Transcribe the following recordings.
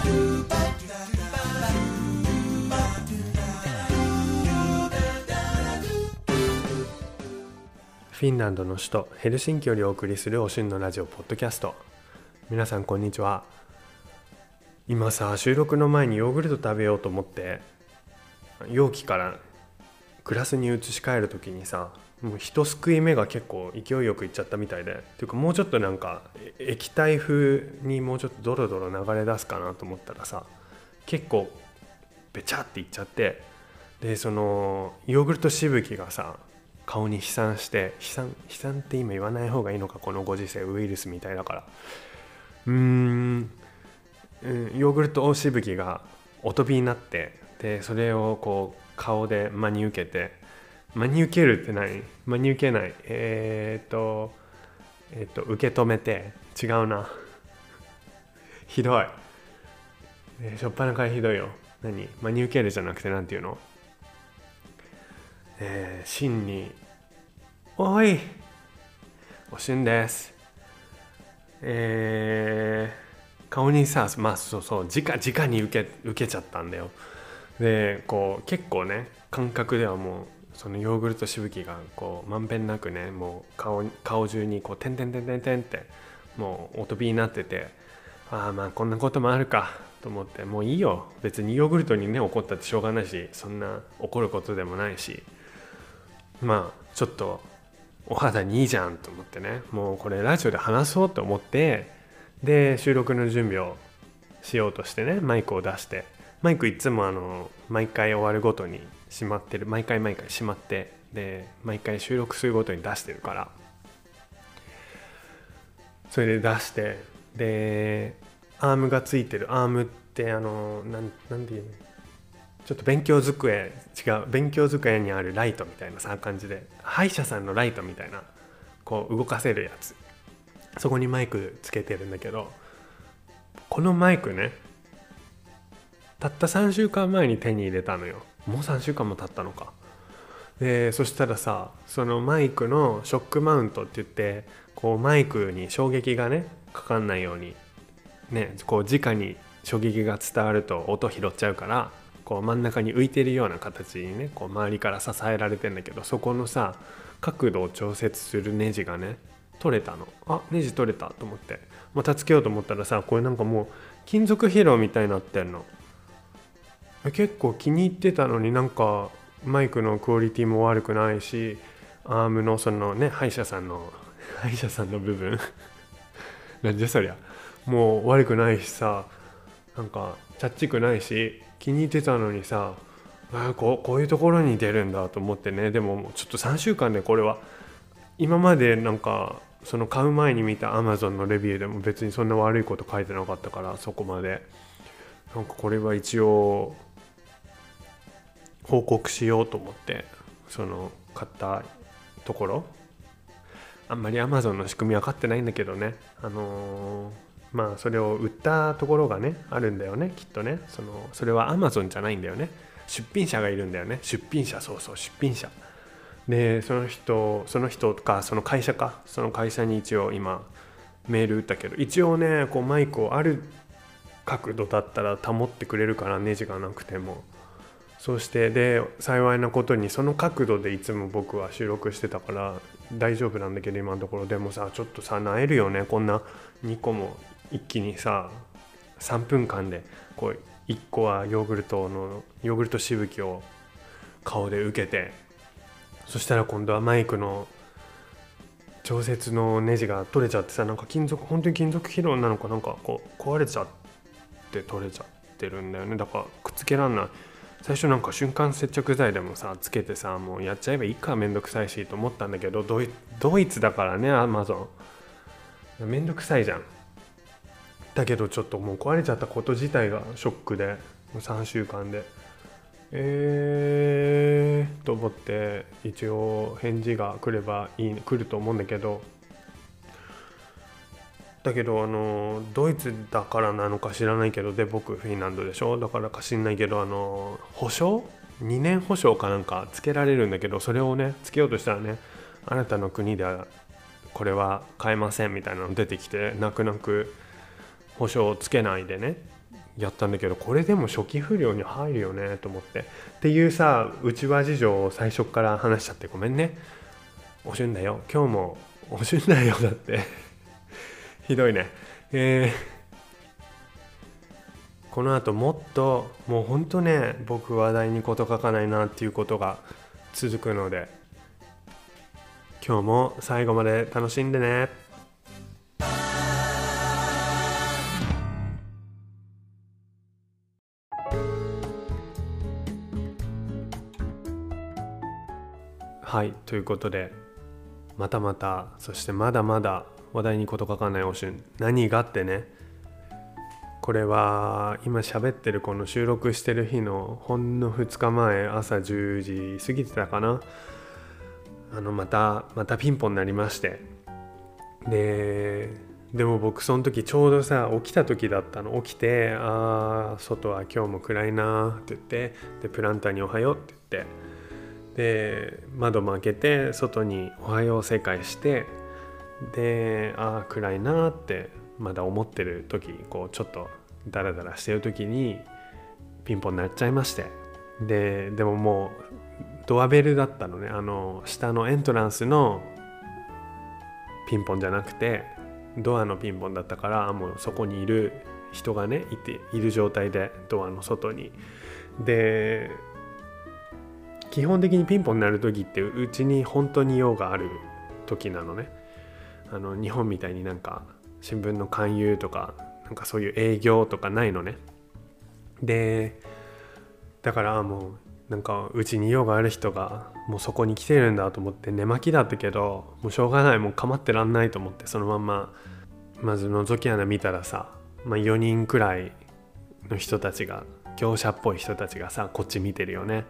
フィンランドの首都ヘルシンキよりお送りするおしゅんのラジオポッドキャスト。皆さんこんにちは。今さ収録の前にヨーグルト食べようと思って容器からグラスに移し替える時にさもう一すくい目が結構勢いよくいっちゃったみたいで。っていうかもうちょっとなんか液体風にもうちょっとドロドロ流れ出すかなと思ったらさ結構べちゃっていっちゃって。でそのヨーグルトしぶきがさ顔に飛散して飛散飛散って今言わない方がいいのかこのご時世ウイルスみたいだから。うーん。ヨーグルトしぶきがお飛びになってでそれをこう顔で真に受けて真に受けるって何？真に受けない。えー、っとえー、っと受け止めて。違うな。ひどい、えー、しょっぱなからひどいよ。何？真に受けるじゃなくて何て言うの？えー、真に「おい！おしんです」えー、顔にさまあそうそう直直に受け受けちゃったんだよ。でこう結構ね感覚ではもうそのヨーグルトしぶきがこうまんべんなくねもう顔顔中にこう「てんてんてんてんてん」ってもうお飛びになっててああまあこんなこともあるかと思ってもういいよ。別にヨーグルトにね怒ったってしょうがないしそんな怒ることでもないしまあちょっとお肌にいいじゃんと思ってねもうこれラジオで話そうと思ってで収録の準備をしようとしてねマイクを出してマイクいつもあの毎回終わるごとにしまってる毎回毎回しまってで毎回収録するごとに出してるから。それで出してでアームがついてる。アームってあのなんなんていうの？ちょっと勉強机違う勉強机にあるライトみたいなさ感じで。歯医者さんのライトみたいなこう動かせるやつ。そこにマイクつけてるんだけどこのマイクねたった3週間前に手に入れたのよ。もう3週間も経ったのか。でそしたらさそのマイクのショックマウントって言ってこうマイクに衝撃がねかかんないようにねこう直に衝撃が伝わると音拾っちゃうからこう真ん中に浮いてるような形にねこう周りから支えられてんだけどそこのさ角度を調節するネジがね取れたの。あネジ取れたと思って。またつけようと思ったらさこれなんかもう金属疲労みたいになってんの。結構気に入ってたのになんかマイクのクオリティも悪くないしアームのそのね歯医者さんの 歯医者さんの部分。なんじゃそりゃ。もう悪くないしさなんかチャッチくないし気に入ってたのにさあここういうところに出るんだと思ってね。でもちょっと3週間でこれは今までなんかその買う前に見た Amazon のレビューでも別にそんな悪いこと書いてなかったからそこまで。なんかこれは一応報告しようと思ってその買ったところ。あんまり Amazon の仕組み分かってないんだけどね。あのー、まあそれを売ったところがねあるんだよねきっとね。そのそれは Amazon じゃないんだよね。出品者がいるんだよね。出品者そうそう出品者。でその人その人とかその会社か。その会社に一応今メール打ったけど。一応ねこうマイクをある角度だったら保ってくれるからネジがなくても。そしてで幸いなことにその角度でいつも僕は収録してたから大丈夫なんだけど今のところ。でもさちょっとさなえるよね。こんな2個も一気にさ3分間でこう1個はヨーグルトのヨーグルトしぶきを顔で受けてそしたら今度はマイクの調節のネジが取れちゃってさなんか金属本当に金属疲労なのかなんかこう壊れちゃって取れちゃってるんだよね。だからくっつけらんない。最初なんか瞬間接着剤でもさつけてさもうやっちゃえばいいかめんどくさいしと思ったんだけどドイツだからねアマゾンめんどくさいじゃん。だけどちょっともう壊れちゃったこと自体がショックでもう3週間で。えーと思って一応返事が来ればいい来ると思うんだけどだけどあのドイツだからなのか知らないけどで僕フィンランドでしょ？だからか知んないけどあの保証？2年保証かなんかつけられるんだけどそれをねつけようとしたらねあなたの国ではこれは買えませんみたいなの出てきて泣く泣く保証をつけないでねやったんだけどこれでも初期不良に入るよねと思って。っていうさ内輪事情を最初から話しちゃってごめんね。おしゅんだよ。今日もおしゅんだよだって。ひどいね。えー、この後もっともうほんとね僕話題に事書かないなっていうことが続くので今日も最後まで楽しんでね。はいということでまたまたそしてまだまだ話題に事書かないおしゅん何がってね。これは今喋ってるこの収録してる日のほんの2日前朝10時過ぎてたかな。あのまたまたピンポンになりまして。ででも僕その時ちょうどさ起きた時だったの。起きて「ああ外は今日も暗いな」って言ってでプランターに「おはよう」って言って。で窓も開けて外に「おはよう」世界してでああ暗いなってまだ思ってる時こうちょっとダラダラしてる時にピンポン鳴っちゃいまして。ででももうドアベルだったのね。あの下のエントランスのピンポンじゃなくてドアのピンポンだったからもうそこにいる人がねいている状態でドアの外に。で基本的にピンポンになる時ってうちに本当に用がある時なのね。あの日本みたいになんか新聞の勧誘とかなんかそういう営業とかないのね。でだからもうなんかうちに用がある人がもうそこに来てるんだと思って寝巻きだったけどもうしょうがないもう構ってらんないと思ってそのまんままず覗き穴見たらさ、まあ、4人くらいの人たちが業者っぽい人たちがさこっち見てるよね。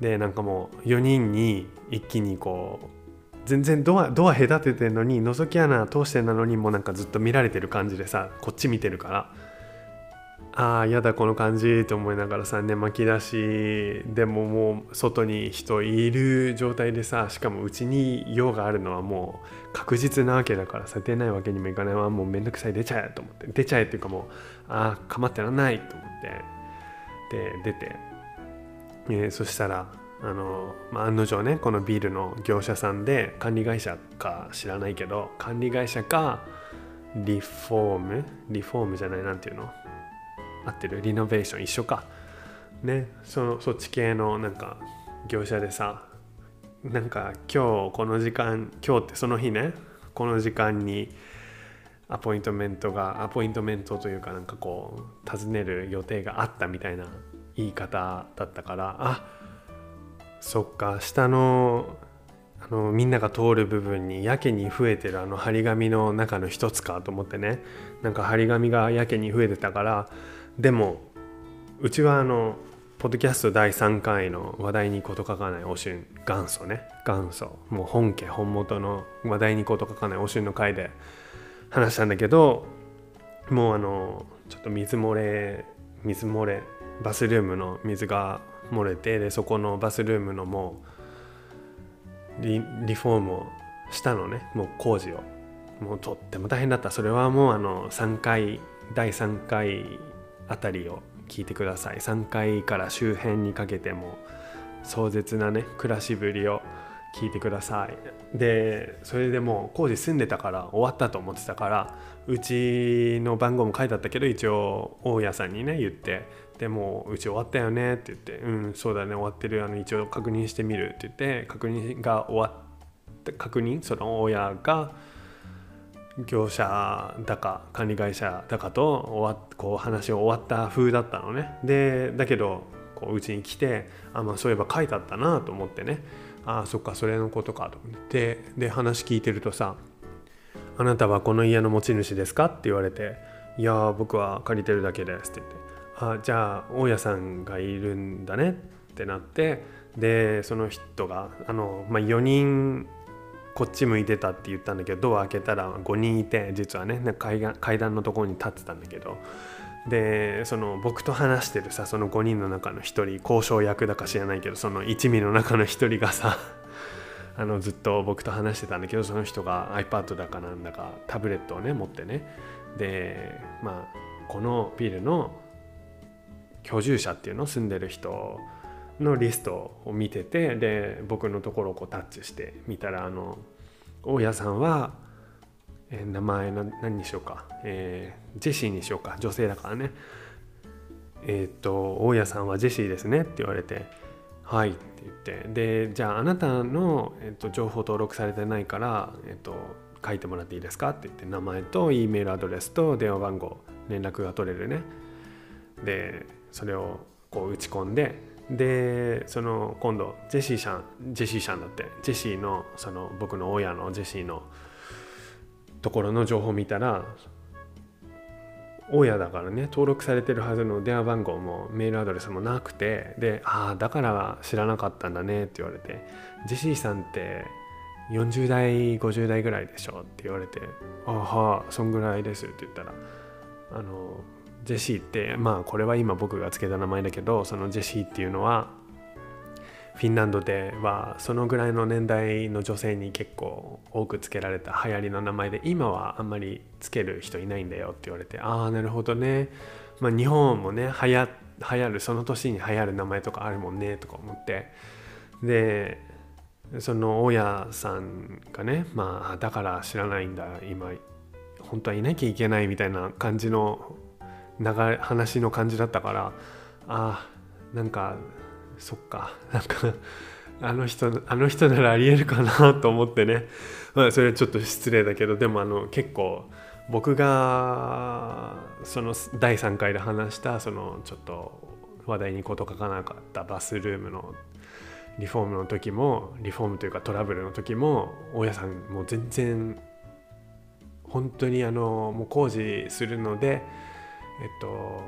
でなんかもう4人に一気にこう全然ドアドア隔ててんのに覗き穴通してんのにもなんかずっと見られてる感じでさこっち見てるから。ああやだこの感じと思いながらさ寝巻きだしでももう外に人いる状態でさしかもうちに用があるのはもう確実なわけだからさ出ないわけにもいかない。わもうめんどくさい出ちゃえと思って。出ちゃえっていうかもうああ構ってらんないと思って。で出て、えー、そしたらあの、まあ、案の定ねこのビールの業者さんで管理会社か知らないけど管理会社かリフォーム？リフォームじゃないなんていうの？合ってる？リノベーション一緒か。ねそのそっち系のなんか業者でさなんか今日この時間今日ってその日ねこの時間にアポイントメントがアポイントメントというかなんかこう訪ねる予定があったみたいな言い方だったからあそっか下のあのみんなが通る部分にやけに増えてるあの張り紙の中の一つかと思ってね。なんか張り紙がやけに増えてたからでもうちはあのポッドキャスト第3回の話題に事書かないおしゅん元祖ね。元祖。もう本家本元の話題に事書かないおしゅんの回で話したんだけどもうあのちょっと水漏れ水漏れバスルームの水が漏れてでそこのバスルームのもうリリフォームをしたのね。もう工事を。もうとっても大変だった。それはもうあの3回第3回あたりを聞いてください。3回から周辺にかけても壮絶なね。暮らしぶりを聞いてください。でそれでもう工事住んでたから終わったと思ってたからうちの番号も書いてあったけど一応大家さんにね言って。でもうち終わったよねって言ってうんそうだね終わってるあの一応確認してみるって言って確認が終わった確認その親が業者だか管理会社だかと終わこう話を終わった風だったのね。でだけどこううちに来てあまあそういえば書いてあったなと思ってね。ああそっかそれのことかと思って。で話聞いてるとさ「あなたはこの家の持ち主ですか?」って言われて「いや僕は借りてるだけです」って言って「あじゃあ大家さんがいるんだね」ってなってでその人があの、まあ、4人こっち向いてたって言ったんだけどドア開けたら5人いて実はね階段のところに立ってたんだけどでその僕と話してるさその5人の中の1人交渉役だか知らないけどその一味の中の1人がさ あのずっと僕と話してたんだけどその人が iPad だかなんだかタブレットをね持ってね。でまあこのビルの居住者っていうの住んでる人のリストを見ててで僕のところをこうタッチして見たらあの大家さんは、えー、名前の何にしようか、えー、ジェシーにしようか女性だからね。えっ、と大家さんはジェシーですねって言われてはいって言ってでじゃああなたの、えーと、情報登録されてないから、えーと、書いてもらっていいですかって言って名前と E メールアドレスと電話番号連絡が取れるね。でそれをこう打ち込んででその今度ジェシーさんジェシーさんだってジェシーのその僕の親のジェシーのところの情報を見たら大家だからね登録されてるはずの電話番号もメールアドレスもなくてで「ああだから知らなかったんだね」って言われて「ジェシーさんって40代50代ぐらいでしょ」って言われて「ああそんぐらいです」って言ったらあのジェシーってまあこれは今僕が付けた名前だけどそのジェシーっていうのはフィンランドではそのぐらいの年代の女性に結構多く付けられた流行りの名前で今はあんまり付ける人いないんだよって言われてああなるほどね、まあ、日本もね流行流行るその年に流行る名前とかあるもんねとか思って。でその大家さんがねまあだから知らないんだ今本当はいなきゃいけないみたいな感じの流れ話の感じだったからああなんかそっかなんかあの人あの人ならありえるかなと思ってね、まあ、それはちょっと失礼だけどでもあの結構僕がその第3回で話したそのちょっと話題に事書かなかったバスルームのリフォームの時もリフォームというかトラブルの時も大家さんもう全然本当にあのもう工事するのでえっと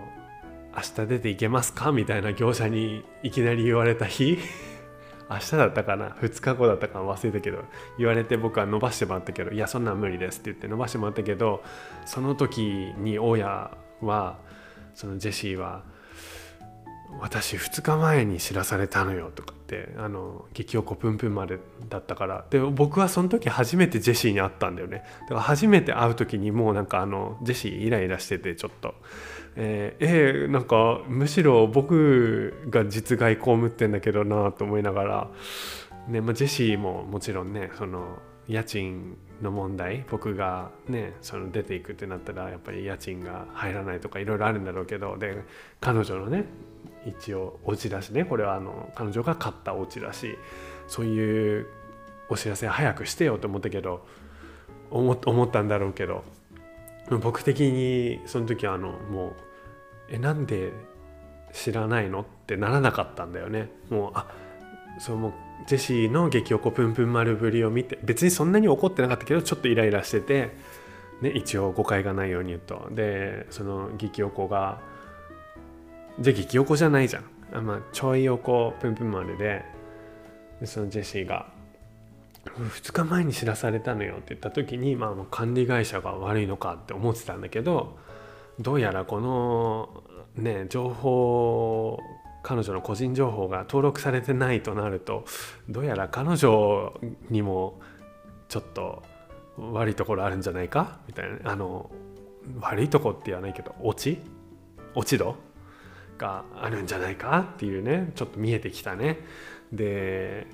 明日出ていけますか？みたいな業者にいきなり言われた日。明日だったかな？2日後だったか忘れたけど。言われて僕は伸ばしてもらったけどいやそんなん無理ですって言って伸ばしてもらったけどその時に大家はそのジェシーは私2日前に知らされたのよとか。ってあの激おこぷんぷんまでだったから。で僕はその時初めてジェシーに会ったんだよね。だから初めて会う時にもうなんかあのジェシーイライラしててちょっと。えー、えー、なんかむしろ僕が実害被ってんだけどなと思いながら、ねまあ、ジェシーももちろんねその家賃の問題僕がねその出ていくってなったらやっぱり家賃が入らないとかいろいろあるんだろうけどで彼女のね一応お家だしね。これはあの彼女が買ったお家だしそういうお知らせ早くしてよと思ったけど思ったんだろうけど僕的にその時はあのもうえなんで知らないのってならなかったんだよね。もうあそうもうジェシーの激おこぷんぷん丸ぶりを見て別にそんなに怒ってなかったけどちょっとイライラしてて、ね、一応誤解がないように言うと。でその激おこがじゃあ激おこじゃないじゃん。あ、まあ、ちょいおこぷんぷん丸ででそのジェシーが2日前に知らされたのよって言った時に、まあ、管理会社が悪いのかって思ってたんだけどどうやらこのね情報彼女の個人情報が登録されてないとなるとどうやら彼女にもちょっと悪いところあるんじゃないかみたいなあの悪いとこって言わないけど落ち落ち度？があるんじゃないかっていうねちょっと見えてきたね。で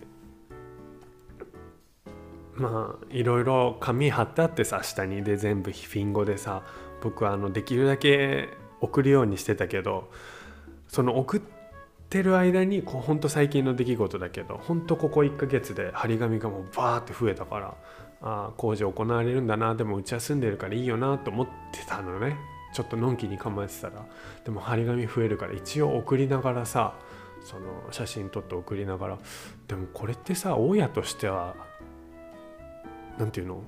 まあいろいろ紙貼ってあってさ下に。で全部フィン語でさ僕はあのできるだけ送るようにしてたけどその送ってる間にこうほんと最近の出来事だけどほんとここ1ヶ月で張り紙がもうバーって増えたからあ工事行われるんだなでもうちは住んでるからいいよなと思ってたのね。ちょっとのんきに構えてたらでも張り紙増えるから一応送りながらさその写真撮って送りながらでもこれってさ大家としては何て言うの？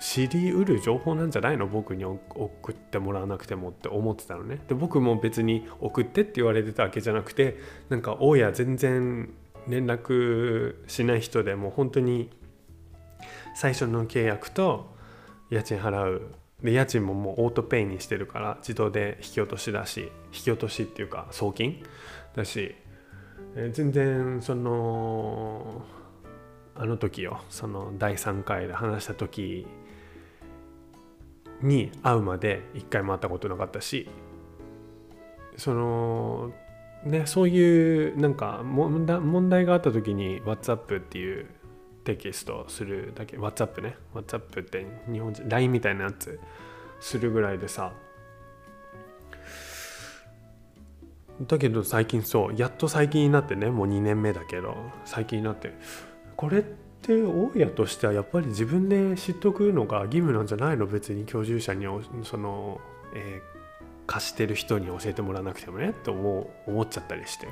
知りうる情報なんじゃないの？僕に送ってもらわなくてもって思ってたのね。で僕も別に送ってって言われてたわけじゃなくてなんか大家全然連絡しない人でもう本当に最初の契約と家賃払うで家賃ももうオートペイにしてるから自動で引き落としだし引き落としっていうか送金？だし、え全然そのあの時よその第3回で話した時に会うまで一回も会ったことなかったしそのねそういうなんか問題があった時に WhatsApp っていうテキストするだけ WhatsApp ね。WhatsApp って日本人 LINE みたいなやつするぐらいでさ。だけど最近そうやっと最近になってね。もう2年目だけど最近になって。これって大家としてはやっぱり自分で知っとくのが義務なんじゃないの？別に居住者にその、えー、貸してる人に教えてもらわなくてもね。って思う思っちゃったりして。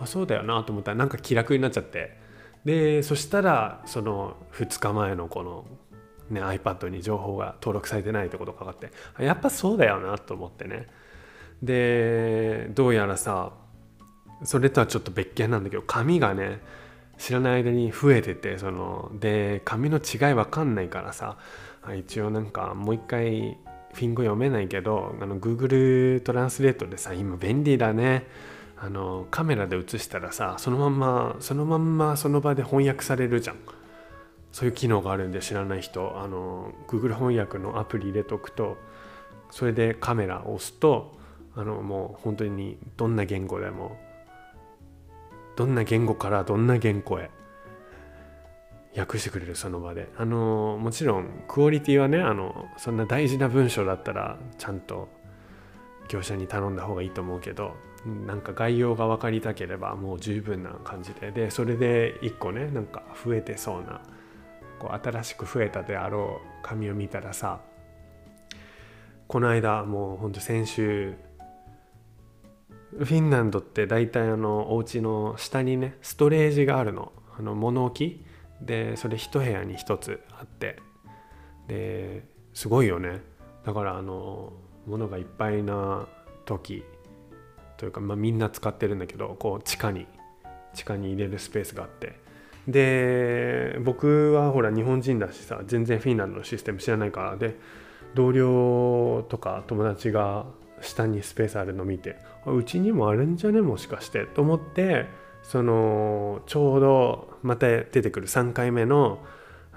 あそうだよなと思ったらなんか気楽になっちゃって。でそしたらその2日前のこの、ね、iPad に情報が登録されてないってことがかかってやっぱそうだよなと思ってね。でどうやらさそれとはちょっと別件なんだけど紙がね知らない間に増えててそので紙の違いわかんないからさ一応なんかもう一回フィン語読めないけどあの Google トランスレートでさ今便利だね。あのカメラで写したらさそのまんまそのまんまその場で翻訳されるじゃん。そういう機能があるんで知らない人あの Google 翻訳のアプリ入れとくとそれでカメラを押すとあのもう本当にどんな言語でもどんな言語からどんな言語へ訳してくれるその場で。あのもちろんクオリティはねあのそんな大事な文章だったらちゃんと業者に頼んだ方がいいと思うけどなんか概要が分かりたければもう十分な感じで。でそれで1個ねなんか増えてそうなこう新しく増えたであろう紙を見たらさこの間もうほんと先週フィンランドって大体あのお家の下にねストレージがあるの。あの物置。でそれ一部屋に一つあって。ですごいよね。だからあの物がいっぱいな時というか、まあ、みんな使ってるんだけどこう地下に地下に入れるスペースがあってで僕はほら日本人だしさ全然フィンランドのシステム知らないからで同僚とか友達が下にスペースあるの見てうちにもあるんじゃね？もしかしてと思ってそのちょうどまた出てくる3回目の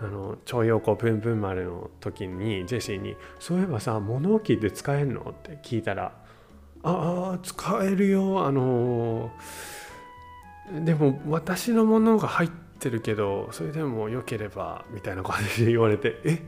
あの徴用工プンプン丸の時にジェシーに「そういえばさ物置って使えるの?」って聞いたら「ああ使えるよあのでも私のものが入ってるけどそれでもよければ」みたいな感じで言われて「え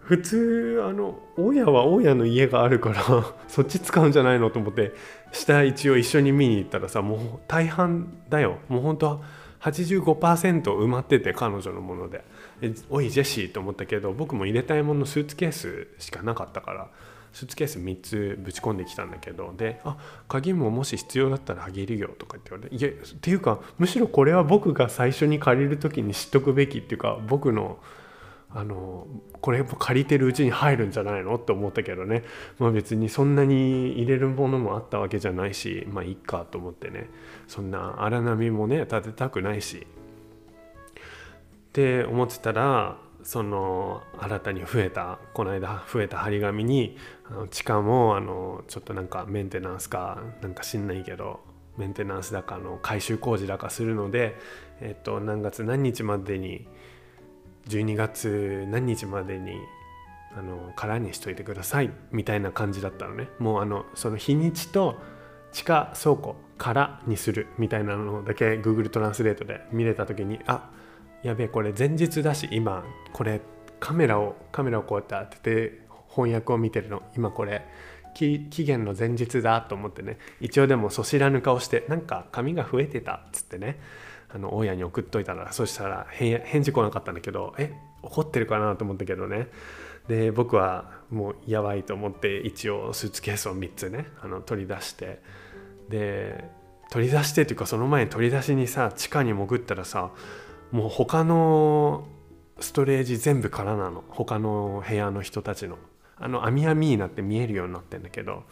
普通あの大家は大家の家があるから そっち使うんじゃないのと思って下一応一緒に見に行ったらさもう大半だよ。もう本当は85%埋まってて彼女のもので「おいジェシー」と思ったけど僕も入れたいものスーツケースしかなかったからスーツケース3つぶち込んできたんだけどで「あ鍵ももし必要だったらあげるよ」とかって言われて「いやっていうかむしろこれは僕が最初に借りる時に知っとくべきっていうか僕のあのこれ借りてるうちに入るんじゃないのって思ったけどね、まあ、別にそんなに入れるものもあったわけじゃないしまあいいかと思ってね。そんな荒波もね立てたくないし。って思ってたらその新たに増えたこの間増えた張り紙にあの地下もあのちょっとなんかメンテナンスかなんか知んないけどメンテナンスだかの改修工事だかするので、えっと、何月何日までに12月何日までにあの空にしといてくださいみたいな感じだったのね。もうあのその日にちと地下倉庫からにするみたいなのだけ Google トランスレートで見れた時にあっやべえこれ前日だし今これカメラをカメラをこうやって当てて翻訳を見てるの。今これ期限の前日だと思ってね。一応でもそしらぬ顔してなんか紙が増えてたっつってね。あの大家に送っといたらそしたら返事来なかったんだけどえ怒ってるかなと思ったけどね。で僕はもうやばいと思って一応スーツケースを3つねあの取り出して。で取り出してっていうかその前に取り出しにさ地下に潜ったらさもう他のストレージ全部空なの。他の部屋の人たちの。あの網網になって見えるようになってんだけど。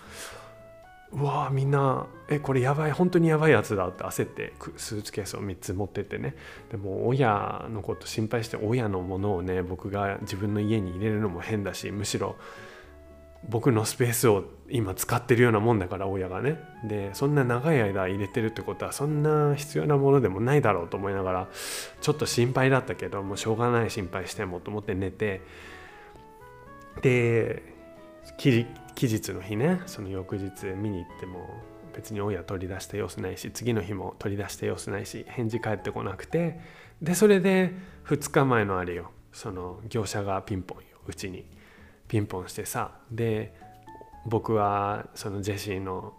うわみんなえこれやばい本当にやばいやつだって焦ってスーツケースを3つ持ってってね。でも親のこと心配して親のものをね僕が自分の家に入れるのも変だしむしろ僕のスペースを今使ってるようなもんだから親がね。でそんな長い間入れてるってことはそんな必要なものでもないだろうと思いながらちょっと心配だったけどもうしょうがない心配してもと思って寝て。で期日の日ねその翌日見に行っても別に親取り出した様子ないし次の日も取り出した様子ないし返事返ってこなくて。でそれで2日前のあれよ。その業者がピンポンようちに。ピンポンしてさで僕はそのジェシーの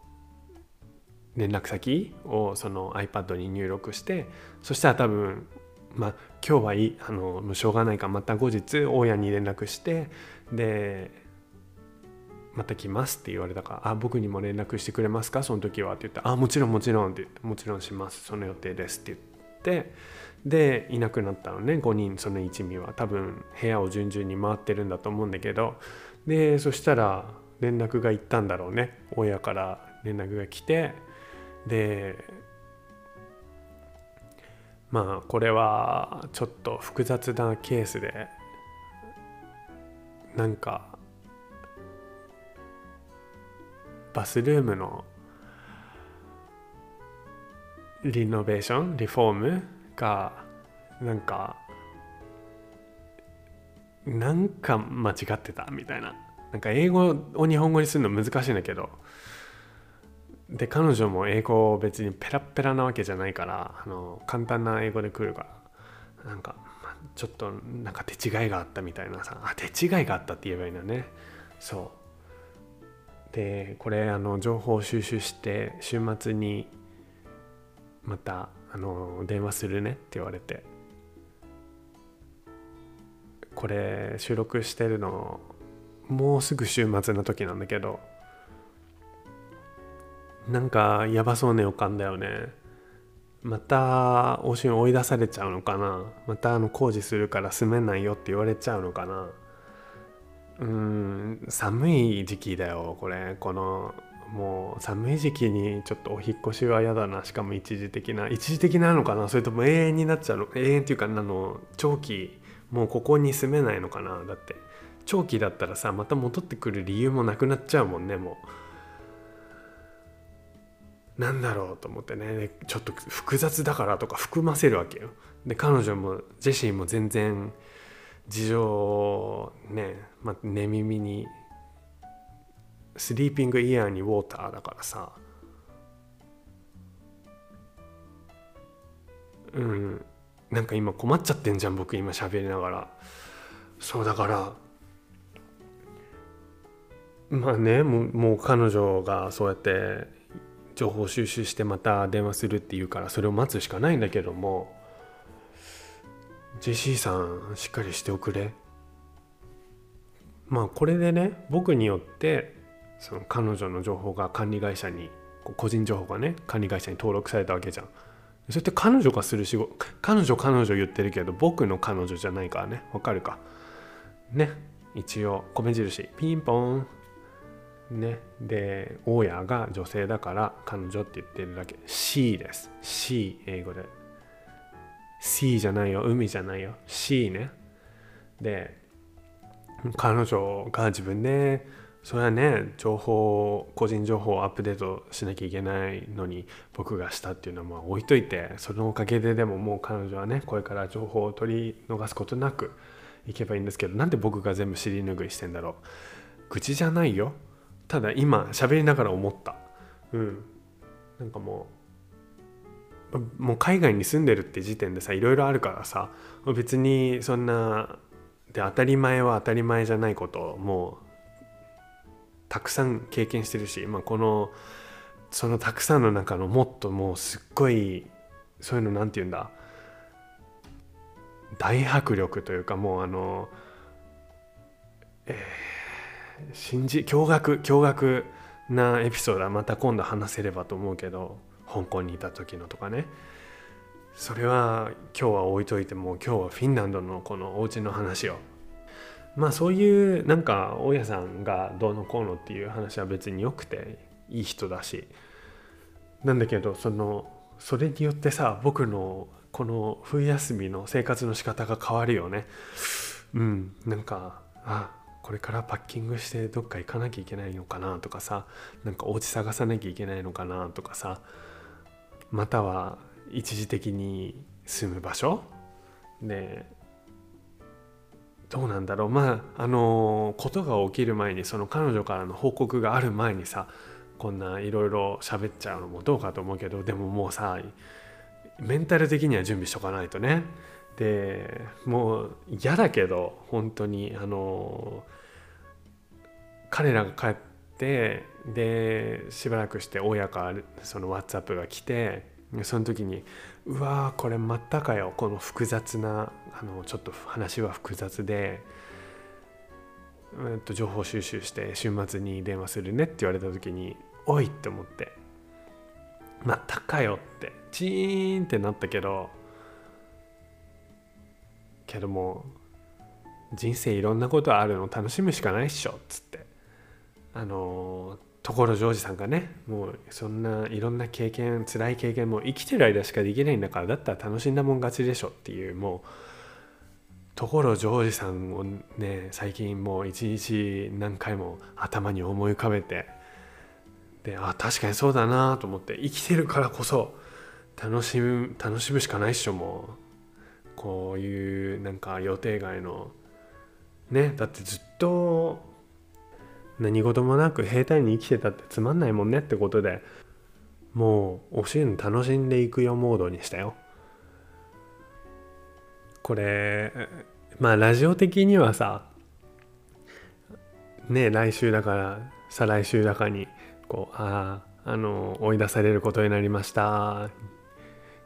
連絡先をその iPad に入力してそしたら多分まあ今日はいいあのもうしょうがないからまた後日大家に連絡してでまた来ますって言われたから「あ僕にも連絡してくれますか？その時は」って言って「あもちろんもちろん」って言って「もちろんします。その予定です」って言ってでいなくなったのね。5人その一味は。多分部屋を順々に回ってるんだと思うんだけど。でそしたら連絡が行ったんだろうね。親から連絡が来て。でまあこれはちょっと複雑なケースでなんかバスルームのリノベーションリフォームがなんかなんか間違ってたみたいな。なんか英語を日本語にするの難しいんだけど。で彼女も英語を別にペラペラなわけじゃないからあの簡単な英語で来るから。なんかちょっとなんか手違いがあったみたいなさ。あ手違いがあったって言えばいいんだね。そう。でこれあの情報収集して週末にまたあの電話するねって言われて。これ収録してるのもうすぐ週末の時なんだけどなんかやばそうな予感だよね。また往診追い出されちゃうのかな。またあの工事するから住めないよって言われちゃうのかな。うん寒い時期だよこれ。このもう寒い時期にちょっとお引越しは嫌だな。しかも一時的な一時的なのかな？それとも永遠になっちゃうの？永遠っていうかあの長期もうここに住めないのかな？だって。長期だったらさまた戻ってくる理由もなくなっちゃうもんねもう。なんだろうと思ってね。ちょっと複雑だからとか含ませるわけよ。で彼女もジェシーも全然事情ね、まあ、寝耳にスリーピングイヤーにウォーターだからさ。うん。なんか今困っちゃってんじゃん僕今喋りながら。そうだからまあねもうもう彼女がそうやって情報収集してまた電話するっていうからそれを待つしかないんだけどもジェシーさんしっかりしておくれ。まあこれでね僕によってその彼女の情報が管理会社に個人情報がね管理会社に登録されたわけじゃん。それって彼女がする仕事彼女彼女言ってるけど僕の彼女じゃないからね。わかるか。ね。一応米印ピンポン。ね。で大家が女性だから彼女って言ってるだけ。C です。C 英語で。C じゃないよ。海じゃないよ。C ね。で彼女が自分でそれはね情報個人情報をアップデートしなきゃいけないのに僕がしたっていうのは置いといてそのおかげででももう彼女はねこれから情報を取り逃すことなくいけばいいんですけどなんで僕が全部尻拭いしてんだろう愚痴じゃないよただ今喋りながら思った。うん。なんかもうもう海外に住んでるって時点でさいろいろあるからさ別にそんなで当たり前は当たり前じゃないことをもうたくさん経験してるし、まあ、このそのたくさんの中のもっともうすっごいそういうの何て言うんだ大迫力というかもうあのえー信じ驚愕驚愕なエピソードはまた今度話せればと思うけど香港にいた時のとかね。それは今日は置いといても今日はフィンランドのこのお家の話をまあそういうなんか大家さんがどうのこうのっていう話は別によくていい人だしなんだけどそのそれによってさ僕のこの冬休みの生活の仕方が変わるよね。うんなんかあこれからパッキングしてどっか行かなきゃいけないのかなとかさなんかお家探さなきゃいけないのかなとかさまたは一時的に住む場所でどうなんだろう。まああのことが起きる前にその彼女からの報告がある前にさこんないろいろ喋っちゃうのもどうかと思うけどでももうさメンタル的には準備しとかないとね。でもう嫌だけど本当にあの彼らが帰ってでしばらくして親からその WhatsApp が来てその時にうわーこれまたかよ。この複雑なあのちょっと話は複雑で、えっと、情報収集して週末に電話するねって言われた時においって思って。またかよって。チーンってなったけどけども人生いろんなことあるの楽しむしかないっしょっつって。あの所ジョージさんがねもうそんないろんな経験辛い経験も生きてる間しかできないんだからだったら楽しんだもん勝ちでしょっていうもう所ジョージさんをね最近もう一日何回も頭に思い浮かべてであ確かにそうだなと思って生きてるからこそ楽しむ楽しむしかないっしょもう。こういうなんか予定外のねだってずっと何事もなく平坦に生きてたってつまんないもんねってことでもう教えるの楽しんでいくよモードにしたよ。これまあラジオ的にはさね来週だから再来週だかにこうあああの追い出されることになりました。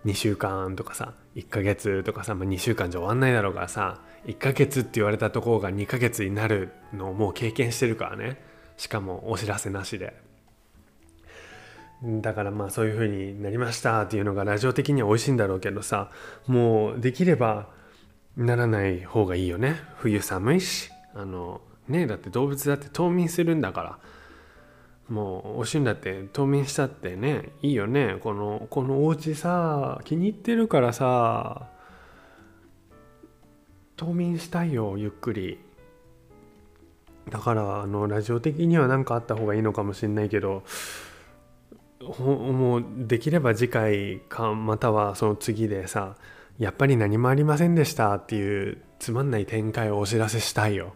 2週間とかさ1ヶ月とかさ、まあ、2週間じゃ終わんないだろうからさ1ヶ月って言われたところが2ヶ月になるのをもう経験してるからね。しかもお知らせなしで。だからまあそういう風になりましたっていうのがラジオ的には美味しいんだろうけどさもうできればならない方がいいよね。冬寒いしあのねだって動物だって冬眠するんだから。もうおしんだって冬眠したってねいいよね。このこのお家さ気に入ってるからさ冬眠したいよゆっくり。だからあのラジオ的には何かあった方がいいのかもしれないけどもうできれば次回かまたはその次でさやっぱり何もありませんでしたっていうつまんない展開をお知らせしたいよ。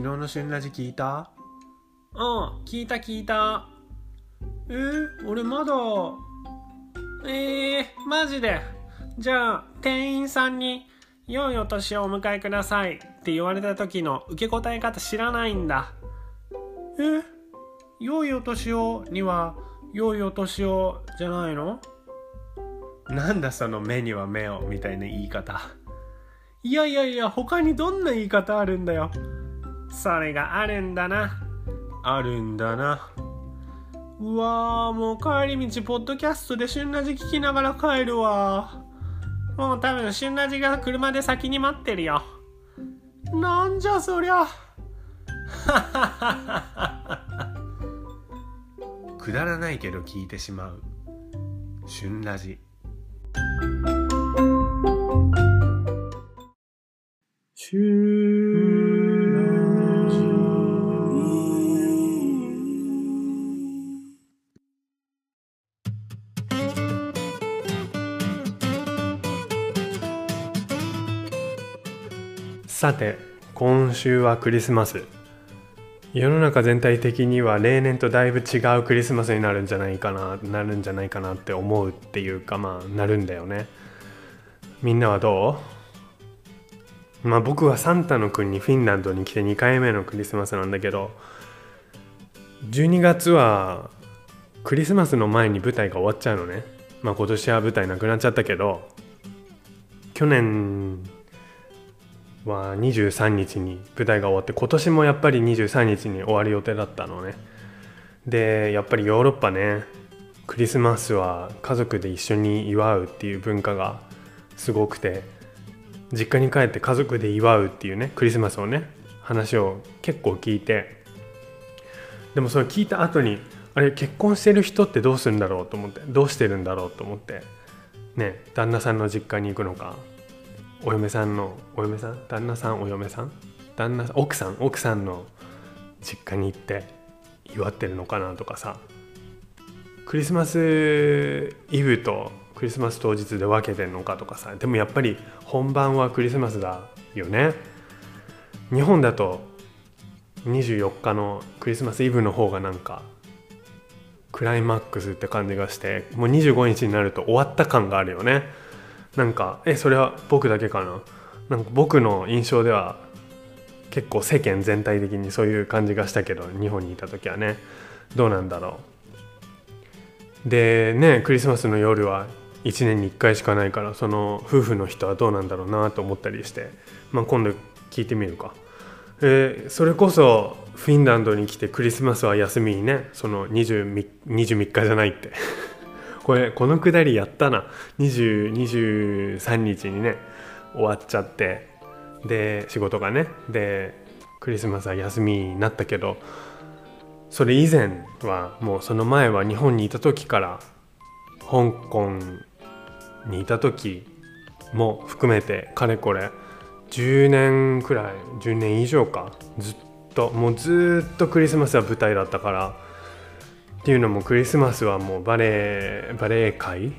昨日の旬ラジ聞いた？うん聞いた聞いた。えー、俺まだ。えー、マジで。じゃあ店員さんに「良いお年をお迎えください」って言われた時の受け答え方知らないんだ。え良いお年をには良いお年をじゃないの？なんだその目には目をみたいな言い方。いやいやいや他にどんな言い方あるんだよそれがあるんだな。あるんだな。うわーもう帰り道ポッドキャストで旬ラジ聞きながら帰るわ。もう多分旬ラジが車で先に待ってるよ。なんじゃそりゃ。くだらないけど聞いてしまう。旬ラジ。旬さて今週はクリスマス。世の中全体的には例年とだいぶ違うクリスマスになるんじゃないかななるんじゃないかなって思うっていうかまあなるんだよね。みんなはどう？まあ僕はサンタの国フィンランドに来て2回目のクリスマスなんだけど12月はクリスマスの前に舞台が終わっちゃうのね。まあ今年は舞台なくなっちゃったけど去年は23日に舞台が終わって今年もやっぱり23日に終わる予定だったのね。でやっぱりヨーロッパねクリスマスは家族で一緒に祝うっていう文化がすごくて実家に帰って家族で祝うっていうねクリスマスをね話を結構聞いてでもそれ聞いた後にあれ結婚してる人ってどうするんだろうと思ってどうしてるんだろうと思ってね旦那さんの実家に行くのかお嫁さんのお嫁さん旦那さんお嫁さん？旦那奥さん？奥さんの実家に行って祝ってるのかなとかさ。クリスマスイブとクリスマス当日で分けてんのかとかさ。でもやっぱり本番はクリスマスだよね。日本だと24日のクリスマスイブの方がなんかクライマックスって感じがしてもう25日になると終わった感があるよね。なんかえそれは僕だけかな？なんか僕の印象では結構世間全体的にそういう感じがしたけど日本にいた時はね。どうなんだろう。でねクリスマスの夜は1年に1回しかないからその夫婦の人はどうなんだろうなと思ったりして、まあ、今度聞いてみるか。えー、それこそフィンランドに来てクリスマスは休みにねその 20, 23日じゃないって。これこのくだりやったな。2023日にね終わっちゃって。で仕事がね。でクリスマスは休みになったけどそれ以前はもうその前は日本にいた時から香港にいた時も含めてかれこれ10年くらい10年以上か。ずっともうずっとクリスマスは舞台だったからっていうのもクリスマスはもうバレエバレエ界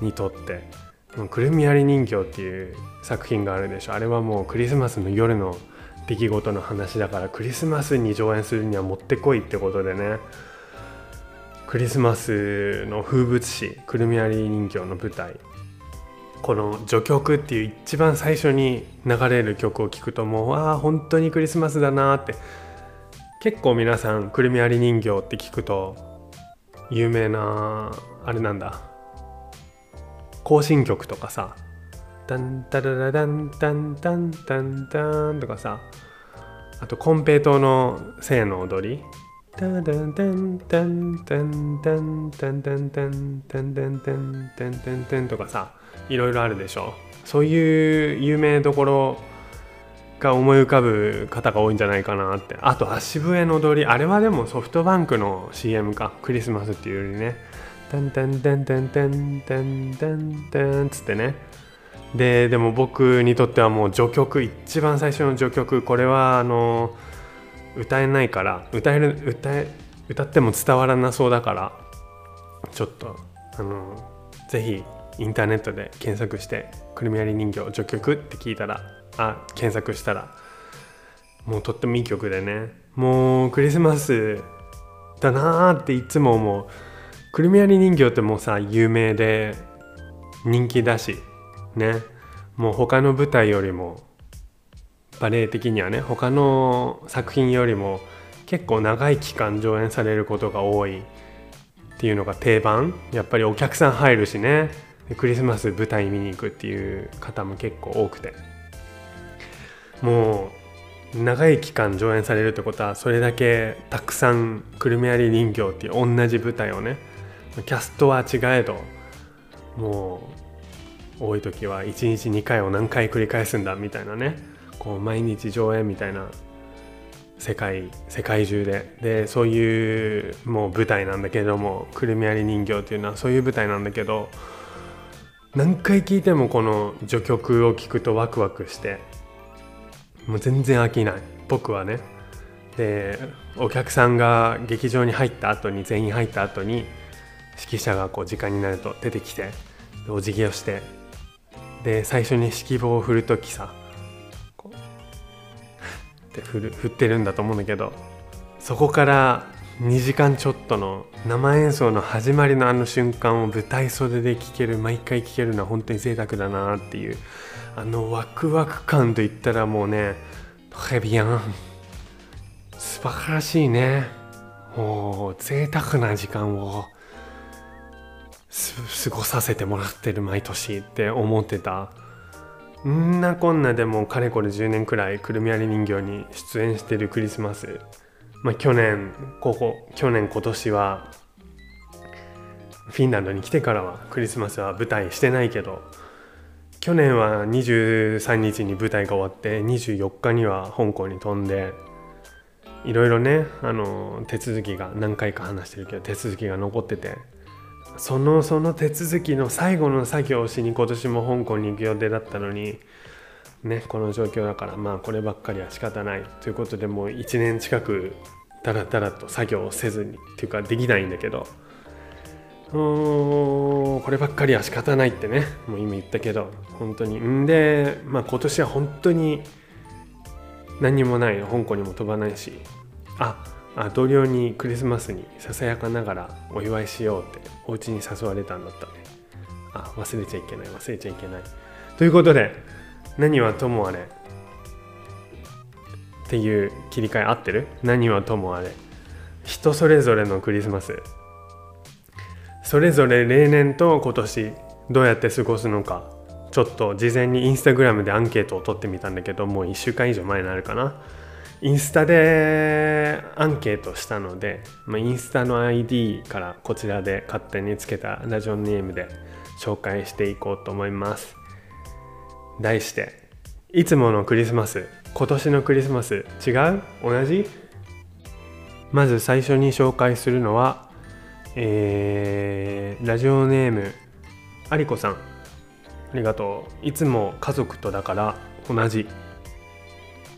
にとって「くるみ割り人形」っていう作品があるでしょ。あれはもうクリスマスの夜の出来事の話だからクリスマスに上演するにはもってこいってことでね。クリスマスの風物詩くるみ割り人形の舞台。この序曲っていう一番最初に流れる曲を聴くともうああ本当にクリスマスだなって。結構皆さんくるみ割り人形って聞くと有名なあれなんだ。行進曲とかさ「タンタララダンタンタンタンタン」とかさ。あとコンペイトーの性の踊り「タンタンタンタンタンタンタンタンタンタンタンタンタンタンタン」とかさ。いろいろあるでしょ。そういう有名どころが思い浮かぶ方が多いんじゃないかなって。あと足笛の踊り。あれはでもソフトバンクの CM か。クリスマスっていうよりね。タンタンタンタンタンタンタンタンつってねででも僕にとってはもう序曲一番最初の序曲これはあの歌えないから歌える歌え歌っても伝わらなそうだからちょっとあのぜひインターネットで検索して「くるみ割り人形序曲」って聞いたらあ検索したら。もうとってもいい曲でね。もうクリスマスだなーっていつも思う。くるみ割り人形ってもうさ有名で人気だしね。もう他の舞台よりもバレエ的にはね。他の作品よりも結構長い期間上演されることが多い。っていうのが定番。やっぱりお客さん入るしね。クリスマス舞台見に行くっていう方も結構多くて。もう長い期間上演されるってことはそれだけたくさんくるみ割り人形っていう同じ舞台をねキャストは違えどもう多い時は1日2回を何回繰り返すんだみたいなね。こう毎日上演みたいな世界世界中で。でそういうもう舞台なんだけどもくるみ割り人形っていうのはそういう舞台なんだけど何回聴いてもこの序曲を聴くとワクワクしてもう全然飽きない。僕はね。でお客さんが劇場に入った後に全員入った後に指揮者がこう時間になると出てきてお辞儀をしてで最初に指揮棒を振る時さこうって振る振ってるんだと思うんだけどそこから2時間ちょっとの生演奏の始まりのあの瞬間を舞台袖で聴ける毎回聴けるのは本当に贅沢だなっていうあのワクワク感といったらもうねトレビアン素晴らしいね。もう贅沢な時間を過ごさせてもらってる毎年って思ってた。んなこんなでもかれこれ10年くらいくるみ割り人形に出演してるクリスマス。まあ、去年ここ去年今年はフィンランドに来てからはクリスマスは舞台してないけど。去年は23日に舞台が終わって24日には香港に飛んでいろいろねあの手続きが何回か話してるけど手続きが残っててそのその手続きの最後の作業をしに今年も香港に行く予定だったのにねこの状況だからまあこればっかりは仕方ない。ということでもう1年近くだらだらと作業をせずにっていうかできないんだけどうーんこればっかりは仕方ないってね。もう今言ったけど。本当に。んでまあ今年は本当に何にもない香港にも飛ばないし。ああ同僚にクリスマスにささやかながらお祝いしようって。お家に誘われたんだったね。あ忘れちゃいけない。忘れちゃいけない。ということで何はともあれ。っていう切り替え合ってる？何はともあれ。人それぞれのクリスマス。それぞれ例年と今年どうやって過ごすのかちょっと事前にインスタグラムでアンケートを取ってみたんだけどもう1週間以上前になるかな。インスタでアンケートしたので、まあ、インスタの ID からこちらで勝手につけたラジオネームで紹介していこうと思います。題していつものクリスマス今年のクリスマス違う？同じ？まず最初に紹介するのはえー、ラジオネームありこさん。ありがとう。いつも家族とだから同じ。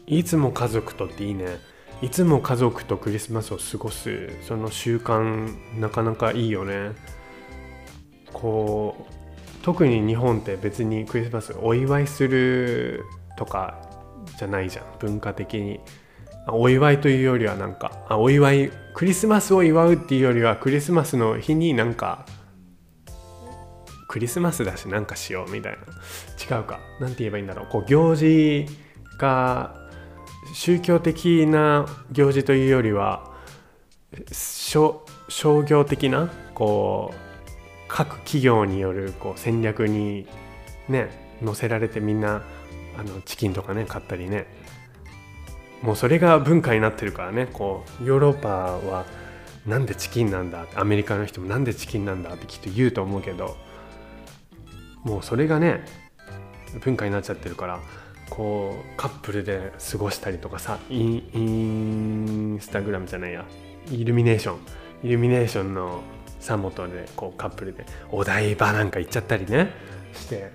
いつも家族とっていいね。いつも家族とクリスマスを過ごす。その習慣なかなかいいよね。こう特に日本って別にクリスマスお祝いするとかじゃないじゃん。文化的に。お祝いというよりはなんかあお祝いクリスマスを祝うっていうよりはクリスマスの日になんかクリスマスだしなんかしようみたいな。違うか。何て言えばいいんだろう。こう行事が宗教的な行事というよりは商業的なこう各企業によるこう戦略にね載せられてみんなあのチキンとかね買ったりね。もうそれが文化になってるからね。こうヨーロッパはなんでチキンなんだアメリカの人もなんでチキンなんだってきっと言うと思うけどもうそれがね文化になっちゃってるからこうカップルで過ごしたりとかさインインスタグラムじゃないやイルミネーションイルミネーションのサモトでこうカップルでお台場なんか行っちゃったりねして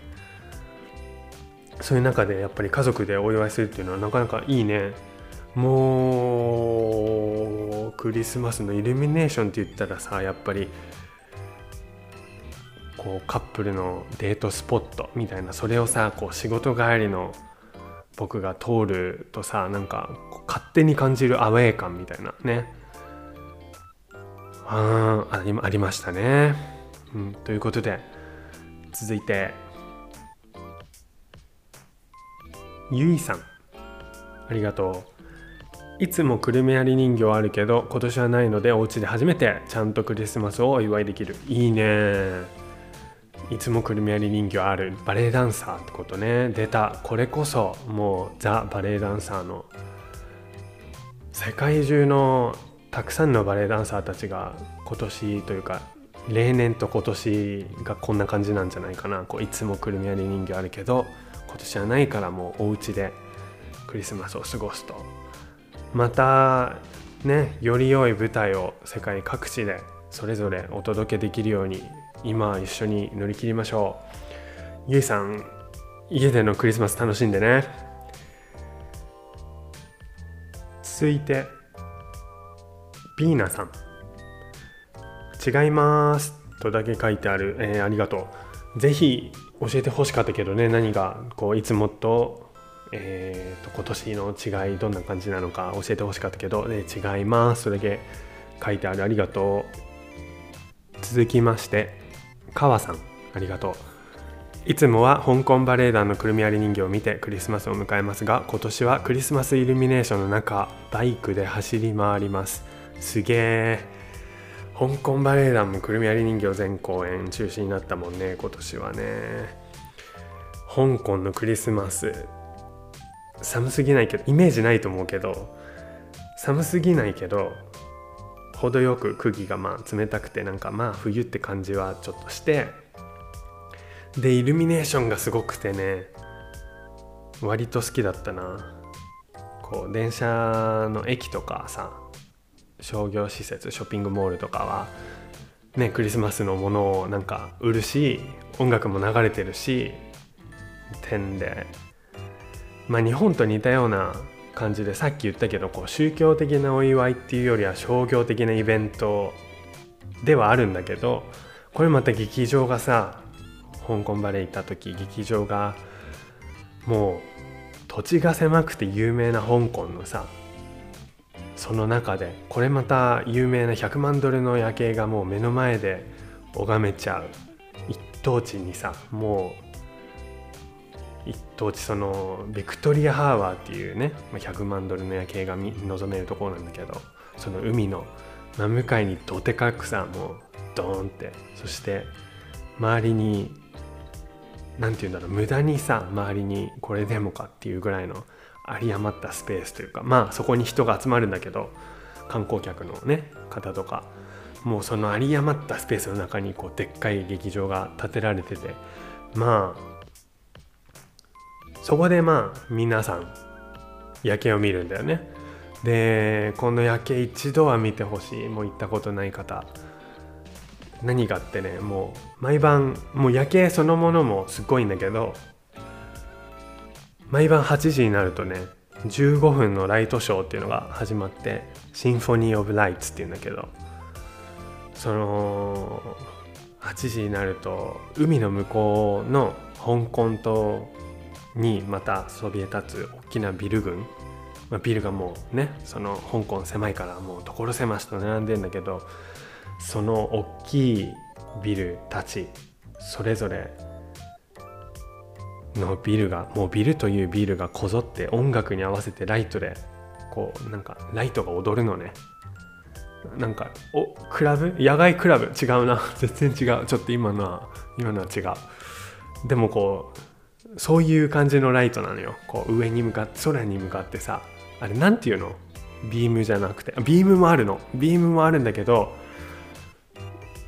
そういう中でやっぱり家族でお祝いするっていうのはなかなかいいね。もうクリスマスのイルミネーションって言ったらさやっぱりこうカップルのデートスポットみたいなそれをさこう仕事帰りの僕が通るとさなんか勝手に感じるアウェー感みたいなね。あありありましたね、うん、ということで続いてゆいさん。ありがとう。いつもくるみ割り人形あるけど今年はないのでお家で初めてちゃんとクリスマスをお祝いできる。いいね。いつもくるみ割り人形ある。バレエダンサーってことね。出た。これこそもうザ・バレエダンサーの世界中のたくさんのバレエダンサーたちが今年というか例年と今年がこんな感じなんじゃないかな。こういつもくるみ割り人形あるけど今年はないからもうお家でクリスマスを過ごすと。またねより良い舞台を世界各地でそれぞれお届けできるように今一緒に乗り切りましょう。ゆいさん家でのクリスマス楽しんでね。続いてビーナさん。違いますとだけ書いてある、えー、ありがとう。ぜひ教えてほしかったけどね何がこういつもと,、えーと、今年の違いどんな感じなのか教えてほしかったけど、ね、違います。それだけ書いてあるありがとう。続きまして川さんありがとう。いつもは香港バレエ団のくるみ割り人形を見てクリスマスを迎えますが今年はクリスマスイルミネーションの中バイクで走り回ります。すげえ香港バレエ団もくるみ割り人形全公演中止になったもんね今年はね。香港のクリスマス。寒すぎないけどイメージないと思うけど寒すぎないけど程よく空気がまあ冷たくてなんかまあ冬って感じはちょっとしてでイルミネーションがすごくてね割と好きだったな。こう電車の駅とかさ商業施設ショッピングモールとかはねクリスマスのものをなんか売るし音楽も流れてるし点でまあ日本と似たような感じでさっき言ったけどこう宗教的なお祝いっていうよりは商業的なイベントではあるんだけどこれまた劇場がさ香港バレー行った時劇場がもう土地が狭くて有名な香港のさその中でこれまた有名な100万ドルの夜景がもう目の前で拝めちゃう。一等地にさもう一等地そのビクトリアハーバーっていうね100万ドルの夜景が望めるところなんだけどその海の真向かいにどてかくさもうドーンってそして周りに何て言うんだろう無駄にさ周りにこれでもかっていうぐらいの有り余ったスペースというかまあそこに人が集まるんだけど観光客のね方とかもうその有り余ったスペースの中にこうでっかい劇場が建てられててまあそこでまあ皆さん夜景を見るんだよね。でこの夜景一度は見てほしい。もう行ったことない方。何がってね。もう毎晩もう夜景そのものもすごいんだけど毎晩8時になるとね15分のライトショーっていうのが始まってシンフォニー・オブ・ライツっていうんだけどその8時になると海の向こうの香港島にまたそびえ立つ大きなビル群、まあ、ビルがもうねその香港狭いからもう所狭しと並んでんだけどその大きいビルたちそれぞれのビルがもうビルというビルがこぞって音楽に合わせてライトでこうなんかライトが踊るのね。なんかおクラブ？野外クラブ？違うな。全然違う。ちょっと今のは今のは違う。でもこうそういう感じのライトなのよ。こう上に向かって空に向かってさあれなんていうの？ビームじゃなくて。ビームもあるの。ビームもあるんだけど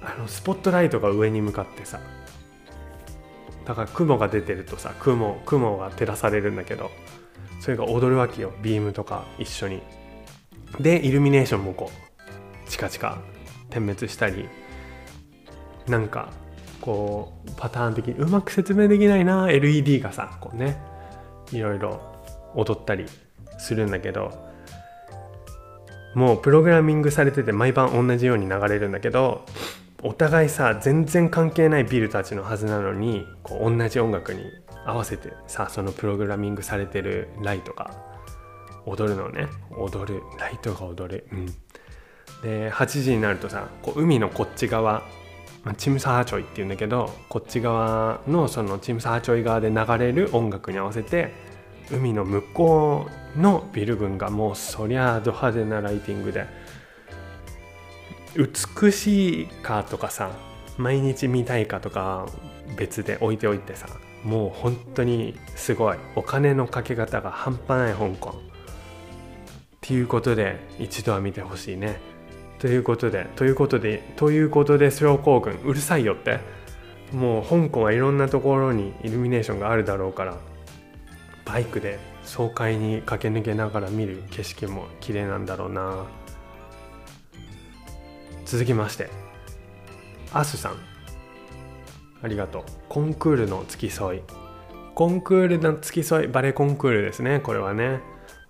あのスポットライトが上に向かってさだから雲が出てるとさ雲雲が照らされるんだけどそれが踊るわけよ。ビームとか一緒に。でイルミネーションもこうチカチカ点滅したりなんかこうパターン的にうまく説明できないな LED がさこうねいろいろ踊ったりするんだけどもうプログラミングされてて毎晩同じように流れるんだけどお互いさ全然関係ないビルたちのはずなのにこう同じ音楽に合わせてさそのプログラミングされてるライトが踊るのね。踊る。ライトが踊る。うん。で8時になるとさこう海のこっち側チムサーチョイっていうんだけどこっち側のそのチムサーチョイ側で流れる音楽に合わせて海の向こうのビル群がもうそりゃド派手なライティングで美しいかとかさ毎日見たいかとか別で置いておいてさもう本当にすごい。お金のかけ方が半端ない香港。っていうことで一度は見てほしいね。ということでということでということで症候群うるさいよって。もう香港はいろんなところにイルミネーションがあるだろうからバイクで爽快に駆け抜けながら見る景色も綺麗なんだろうな。続きましてアスさん。ありがとう。コンクールの付き添い。コンクールの付き添いバレエコンクールですねこれはね。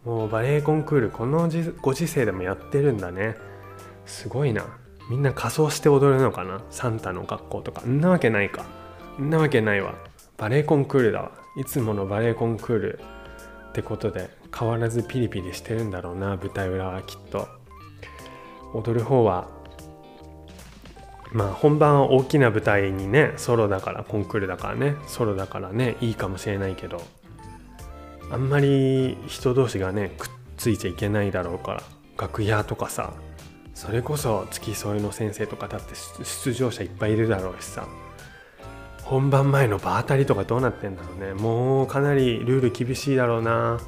もうバレエコンクールこのご時世でもやってるんだね。すごいな。みんな仮装して踊るのかな？サンタの格好とか。んなわけないか。んなわけないわ。バレエコンクールだわ。いつものバレエコンクールってことで変わらずピリピリしてるんだろうな舞台裏はきっと。踊る方はまあ本番は大きな舞台にねソロだからコンクールだからね。ソロだからねいいかもしれないけどあんまり人同士がねくっついちゃいけないだろうから楽屋とかさそれこそ付き添いの先生とかだって出場者いっぱいいるだろうしさ。本番前の場当たりとかどうなってんだろうね。もうかなりルール厳しいだろうな。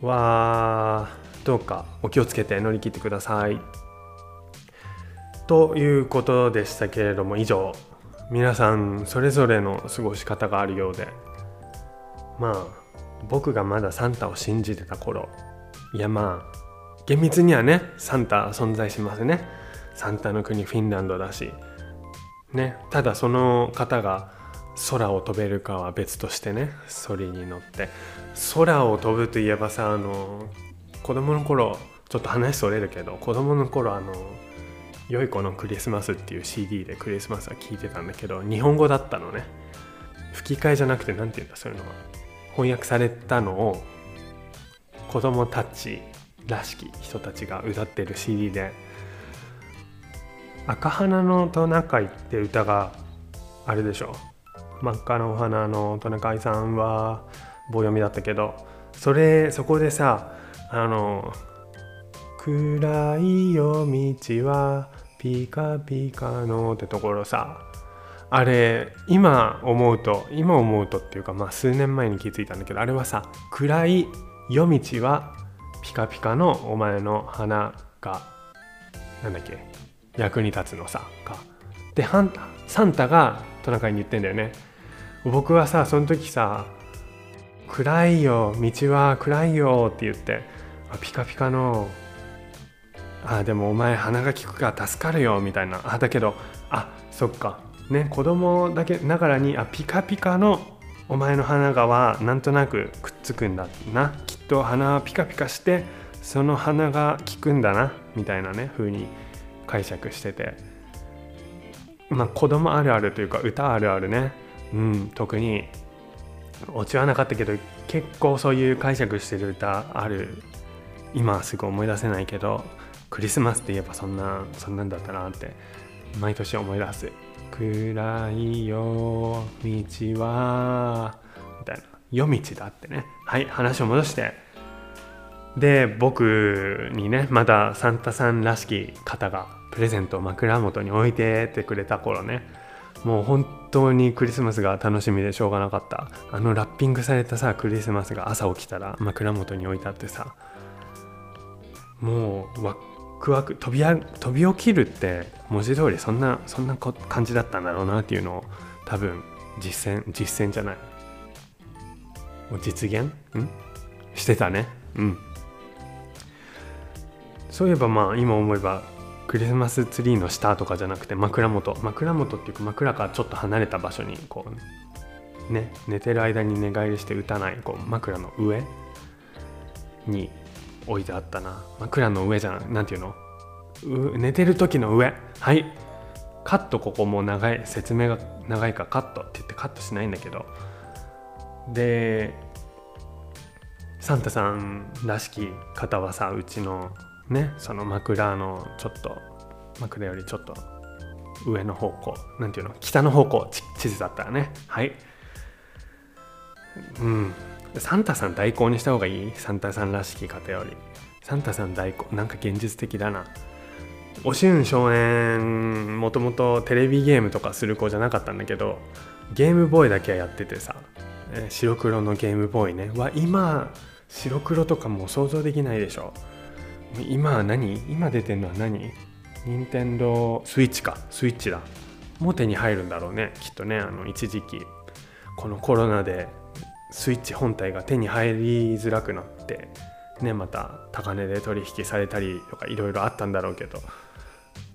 わーどうかお気をつけて乗り切ってください。ということでしたけれども以上。皆さんそれぞれの過ごし方があるようで。まあ僕がまだサンタを信じてた頃。いやまあ厳密にはねサンタ存在しますね。サンタの国フィンランドだし。ね。ただその方が空を飛べるかは別としてねそれに乗って。空を飛ぶといえばさあの子供の頃ちょっと話それるけど子供の頃あの「良い子のクリスマス」っていう CD でクリスマスは聴いてたんだけど日本語だったのね。吹き替えじゃなくて何て言うんだそういうのは。翻訳されたのを子供たちらしき人たちが歌ってる CD で「赤花のトナカイ」って歌があるでしょ。真っ赤なお花のトナカイさんは棒読みだったけどそれそこでさあの「暗い夜道はピカピカの」ってところさあれ今思うと今思うとっていうかまあ数年前に気づいたんだけどあれはさ暗い夜道はピカピカのお前の花がなんだっけ役に立つのさか。でハンサンタがトナカイに言ってんだよね。僕はさその時さ「暗いよ道は暗いよ」って言って「ピカピカのあでもお前鼻が利くから助かるよ」みたいな。あだけどあそっか。ね子供だけながらにあピカピカのお前の鼻がはなんとなくくっつくんだな。きっと鼻はピカピカしてその鼻が効くんだなみたいなね風に解釈してて。まあ子供あるあるというか歌あるあるね。うん特にオチはなかったけど結構そういう解釈してる歌ある。今はすぐ思い出せないけどクリスマスって言えばそんなそんなんだったなって毎年思い出す。暗いよ道はみたいな。夜道だってね。はい話を戻して。で僕にねまだサンタさんらしき方がプレゼントを枕元に置いてってくれた頃ね。もう本当にクリスマスが楽しみでしょうがなかった。あのラッピングされたさクリスマスが朝起きたら枕元に置いてあってさ。もうワクワク飛び飛び起きるって文字通りそんなそんな感じだったんだろうなっていうのを多分実践実践じゃない。実現？ん？してたね。うん。そういえばまあ今思えばクリスマスツリーの下とかじゃなくて枕元。枕元っていうか枕からちょっと離れた場所にこうね寝てる間に寝返りして打たないこう枕の上に置いてあったな。枕の上じゃなんていうの？寝てる時の上。はい。カットここも長い。説明が長いか。らカットって言ってカットしないんだけど。でサンタさんらしき方はさうちのねその枕のちょっと枕よりちょっと上の方向。なんていうの？北の方向地図だったらね。はい。うん。サンタさん代行にした方がいい？サンタさんらしき方より。サンタさん代行なんか現実的だな。おしゅん少年もともとテレビゲームとかする子じゃなかったんだけどゲームボーイだけはやっててさ、え、白黒のゲームボーイね。わ今白黒とかもう想像できないでしょ。今は何？今出てんのは何？任天堂スイッチか。スイッチだ。もう手に入るんだろうね。きっとねあの一時期。このコロナでスイッチ本体が手に入りづらくなってねまた高値で取引されたりとかいろいろあったんだろうけど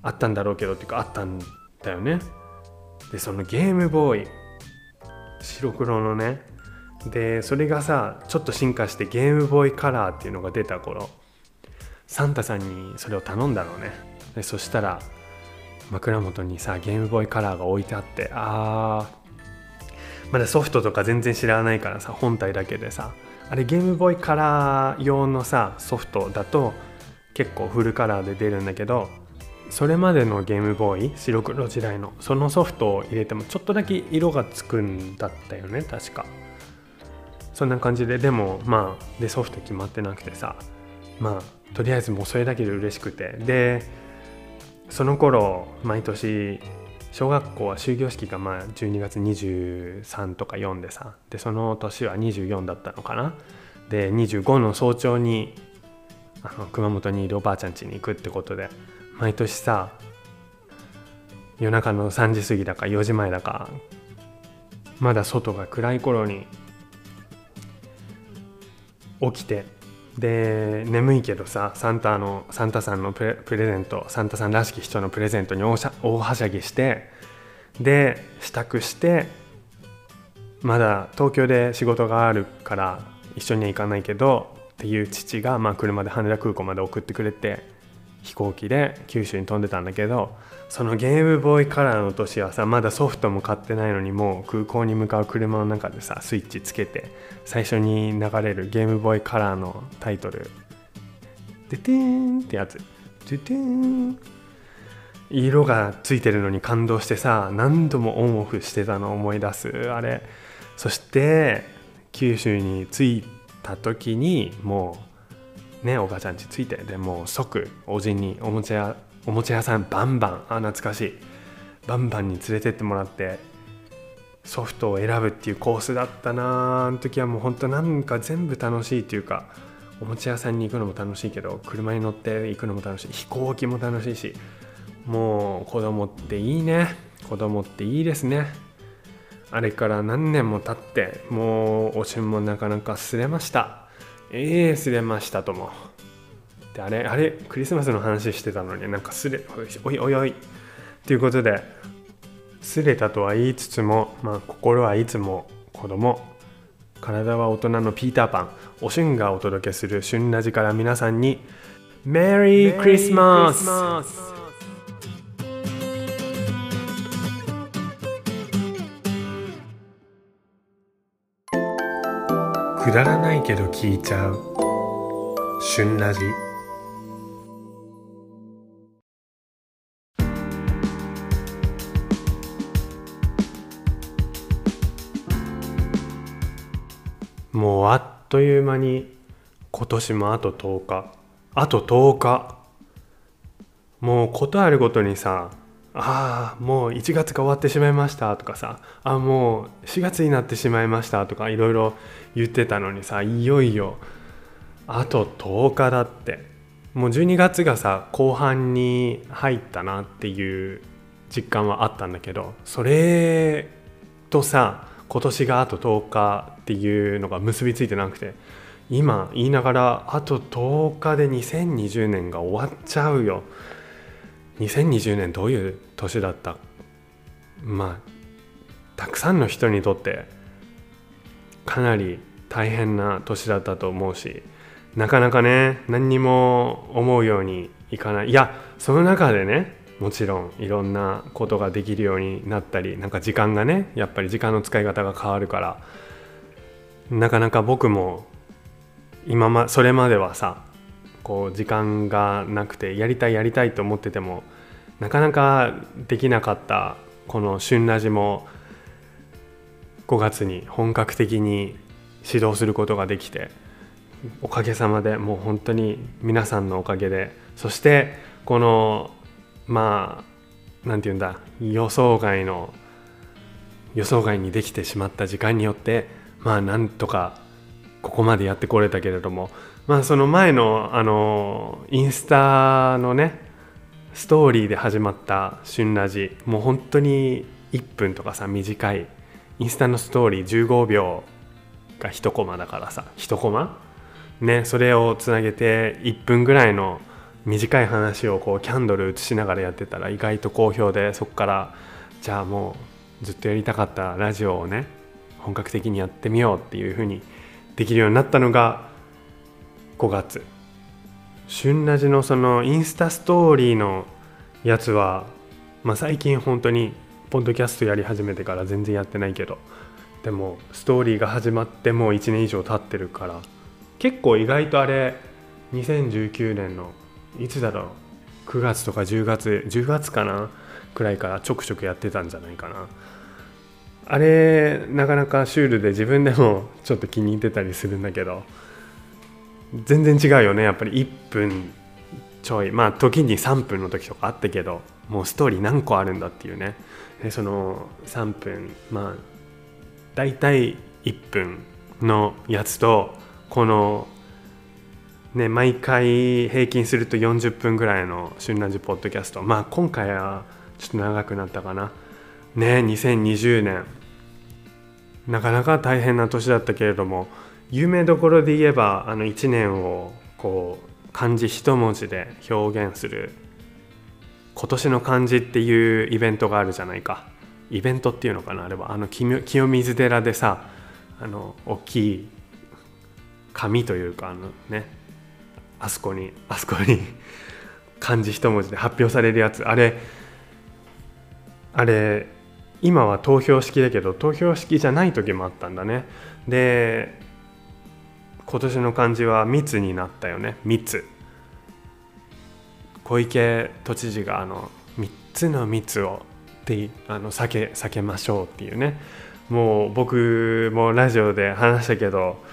あったんだろうけどっていうかあったんだよね。でそのゲームボーイ白黒のねでそれがさちょっと進化してゲームボーイカラーっていうのが出た頃サンタさんにそれを頼んだのね。でそしたら枕元にさゲームボーイカラーが置いてあってあーまだソフトとか全然知らないからさ本体だけでさあれゲームボーイカラー用のさソフトだと結構フルカラーで出るんだけどそれまでのゲームボーイ白黒時代のそのソフトを入れてもちょっとだけ色がつくんだったよね確か。そんな感じででもまあでソフト決まってなくてさまあとりあえずもうそれだけで嬉しくて。でその頃毎年小学校は終業式がまあ12月23とか4でさでその年は24だったのかな。で25の早朝にあの熊本にいるおばあちゃん家に行くってことで毎年さ夜中の3時過ぎだか4時前だかまだ外が暗い頃に起きてで眠いけどさサンタのサンタさんのプレゼントサンタさんらしき人のプレゼントに大はしゃぎしてで支度してまだ東京で仕事があるから一緒には行かないけどっていう父が、まあ、車で羽田空港まで送ってくれて飛行機で九州に飛んでたんだけどそのゲームボーイカラーの年はさまだソフトも買ってないのにもう空港に向かう車の中でさスイッチつけて最初に流れるゲームボーイカラーのタイトル「でてーん」ってやつ「でてーん」色がついてるのに感動してさ何度もオンオフしてたのを思い出す。あれ。そして九州に着いた時にもうねおばちゃんち着いてでもう即おじにおもちゃ屋おもちゃ屋さんバンバンあ懐かしい。バンバンに連れてってもらってソフトを選ぶっていうコースだったなあの時はもうほんとなんか全部楽しいっていうかおもちゃ屋さんに行くのも楽しいけど車に乗って行くのも楽しい。飛行機も楽しいしもう子供っていいね。子供っていいですね。あれから何年も経ってもうおしんもなかなかすれました。ええー、すれましたとも。であれあれクリスマスの話してたのになんかすれおいおいおいということですれたとは言いつつも、まあ、心はいつも子供体は大人のピーターパンおしゅんがお届けする旬ラジから皆さんにメリークリスマスくだらないけど聞いちゃう。旬ラジもうあっという間に今年もあと10日。あと10日。もうことあるごとにさああもう1月が終わってしまいましたとかさ。あもう4月になってしまいましたとかいろいろ言ってたのにさいよいよあと10日だって。もう12月がさ後半に入ったなっていう実感はあったんだけどそれとさ今年があと10日っていうのが結びついてなくて今言いながらあと10日で2020年が終わっちゃうよ。2020年どういう年だった？まあたくさんの人にとってかなり大変な年だったと思うしなかなかね何にも思うようにいかない。いやその中でねもちろんいろんなことができるようになったりなんか時間がねやっぱり時間の使い方が変わるからなかなか僕も今まそれまではさこう時間がなくてやりたいやりたいと思っててもなかなかできなかったこの「旬ラジ」も5月に本格的に指導することができておかげさまでもう本当に皆さんのおかげでそしてこのまあ何て言うんだ予想外の予想外にできてしまった時間によってまあなんとかここまでやってこれたけれどもまあその前のあのインスタのねストーリーで始まった「旬ラジ」もう本当に1分とかさ短い。インスタのストーリー15秒が1コマだからさ1コマ？ねそれをつなげて1分ぐらいの短い話をこうキャンドル映しながらやってたら意外と好評でそこからじゃあもうずっとやりたかったラジオをね本格的にやってみようっていう風にできるようになったのが5月。旬ラジのそのインスタストーリーのやつは、まあ、最近本当にポッドキャストやり始めてから全然やってないけどでもストーリーが始まってもう1年以上経ってるから結構意外とあれ2019年のいつだろう9月とか10月10月かなくらいからちょくちょくやってたんじゃないかな。あれなかなかシュールで自分でもちょっと気に入ってたりするんだけど全然違うよね。やっぱり1分ちょい。まあ時に3分の時とかあったけどもうストーリー何個あるんだっていうね。でその3分。まあ大体1分のやつとこのね、毎回平均すると40分ぐらいの「春ラジポッドキャスト」まあ今回はちょっと長くなったかな。ね2020年。なかなか大変な年だったけれども有名どころで言えばあの1年をこう漢字一文字で表現する今年の漢字っていうイベントがあるじゃないか。イベントっていうのかなあれは。あの清水寺でさあの大きい紙というかあのねあそこにあそこに 漢字一文字で発表されるやつ。あれあれ今は投票式だけど投票式じゃない時もあったんだね。で今年の漢字は密になったよね。密。小池都知事があの3つの密をってあの避け避けましょうっていうね。もう僕もラジオで話したけど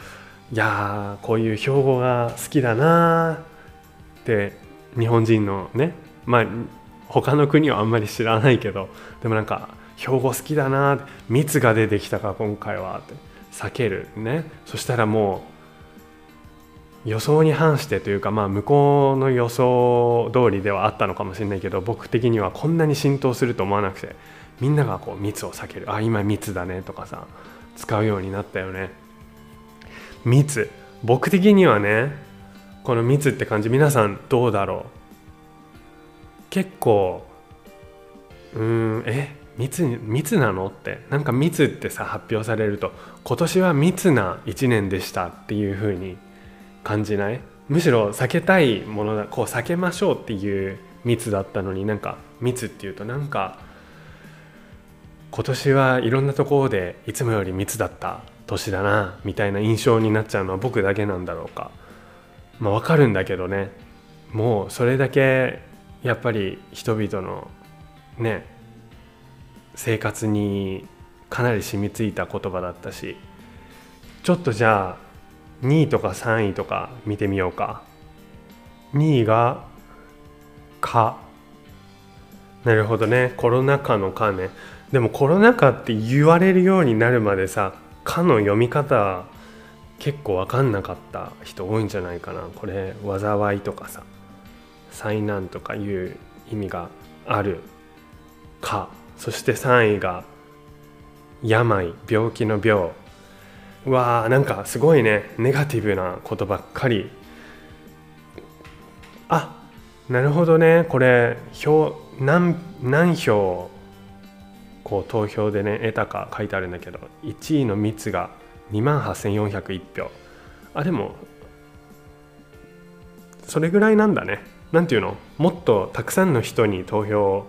いやーこういう標語が好きだなって日本人のねまあ他の国はあんまり知らないけどでもなんか標語好きだな密が出てきたか今回はって。避けるね。そしたらもう予想に反してというかまあ向こうの予想通りではあったのかもしれないけど僕的にはこんなに浸透すると思わなくてみんながこう密を避ける。あ今密だねとかさ使うようになったよね。密。僕的にはねこの密って感じ皆さんどうだろう？結構うんえ密密なのって？なんか密ってさ発表されると今年は密な1年でしたっていう風に感じない？むしろ避けたいものだこう避けましょうっていう密だったのになんか密っていうとなんか今年はいろんなところでいつもより密だった年だなみたいな印象になっちゃうのは僕だけなんだろうか。まあわかるんだけどね。もうそれだけやっぱり人々のね生活にかなり染みついた言葉だったしちょっとじゃあ2位とか3位とか見てみようか。2位が「か」なるほどね。コロナ禍の「か」ね。でもコロナ禍って言われるようになるまでさ「か」の読み方結構分かんなかった人多いんじゃないかな。これ災いとかさ災難とかいう意味がある「か」そして3位が「病」病気の病。うわーなんかすごいね。ネガティブなことばっかり。あなるほどね。これ票何何票こう投票でね得たか書いてあるんだけど1位の密が2万8401票。あでもそれぐらいなんだね。なんていうの？もっとたくさんの人に投票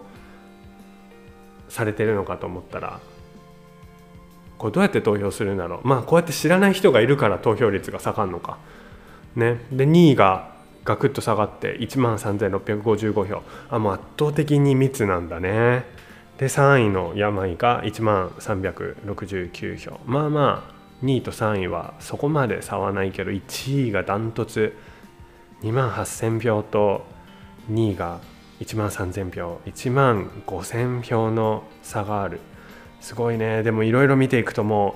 されてるのかと思ったらこれどうやって投票するんだろうまあこうやって知らない人がいるから投票率が下がるのか。ね。で2位がガクッと下がって1万3655票。あもう圧倒的に密なんだね。で3位の病が1万369票。まあまあ2位と3位はそこまで差はないけど1位がダントツ。2万8000票と2位が1万3000票。1万5000票の差がある。すごいね。でもいろいろ見ていくとも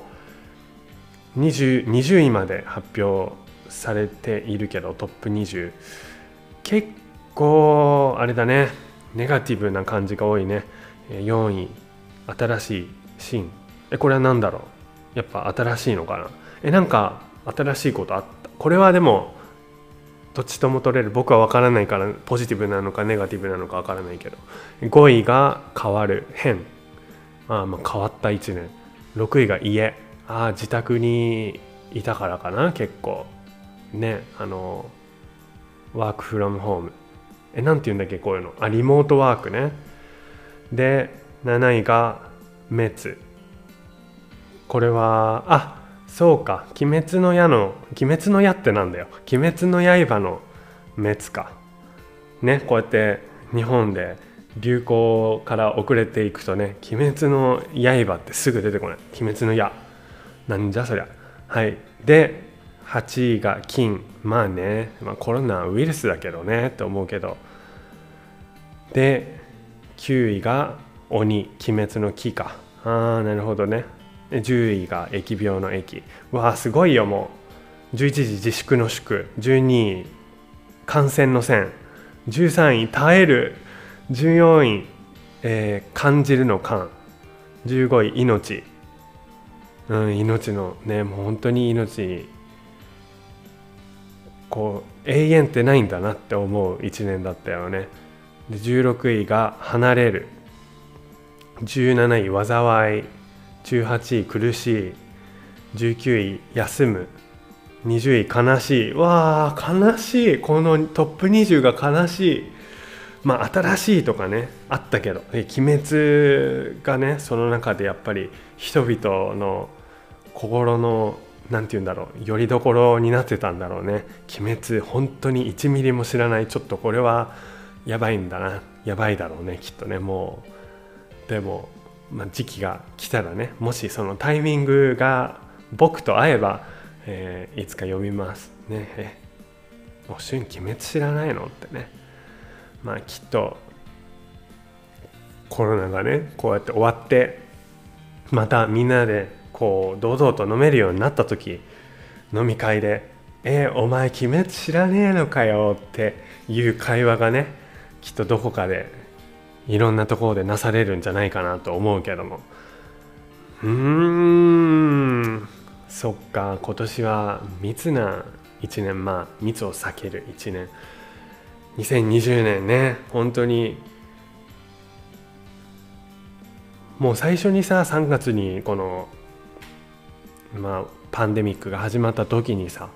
う 20, 20位まで発表されているけどトップ20結構あれだね。ネガティブな感じが多いね。4位。新しいシーン。えこれは何だろう？やっぱ新しいのかな？えなんか新しいことあった？これはでもどっちとも取れる？僕は分からないからポジティブなのかネガティブなのか分からないけど。5位が変わる。変。あまあ変わった1年。6位が家。ああ自宅にいたからかな結構。ねあのワークフロムホームえなんて言うんだっけこういうの。あリモートワークね。で7位が滅。これはあそうか「鬼滅の刃」の「鬼滅の刃」ってなんだよ「鬼滅の刃」の滅か。ねこうやって日本で流行から遅れていくとね「鬼滅の刃」ってすぐ出てこない「鬼滅の刃」なんじゃそりゃ。はい。で8位が金まあね、まあ、コロナウイルスだけどねって思うけど。で9位が鬼鬼滅の木か。ああなるほどね。10位が疫病の疫。わあすごいよもう。11時自粛の祝12位感染の線。13位耐える。14位、えー、感じるの感。15位命。うん命のねもう本当に命こう永遠ってないんだなって思う1年だったよね。で16位が離れる。17位災い。18位苦しい。19位休む。20位悲しい。わあ悲しい。このトップ20が悲しい。まあ新しいとかねあったけど鬼滅がねその中でやっぱり人々の心のなんて言うんだろうよりどころになってたんだろうね。鬼滅本当に1ミリも知らないちょっとこれはやばいんだな。やばいだろうねきっとね。もうでも、まあ、時期が来たらねもしそのタイミングが僕と会えば、えーいつか読みますね。えもう旬鬼滅知らないの？ってね。まあきっとコロナがねこうやって終わってまたみんなでこう堂々と飲めるようになった時飲み会で「えーお前鬼滅知らねえのかよ」っていう会話がねきっとどこかでいろんなところでなされるんじゃないかなと思うけども。うーんそっか今年は密な1年まあ密を避ける1年。2020年ね本当に。もう最初にさ3月にこのまあパンデミックが始まった時にさ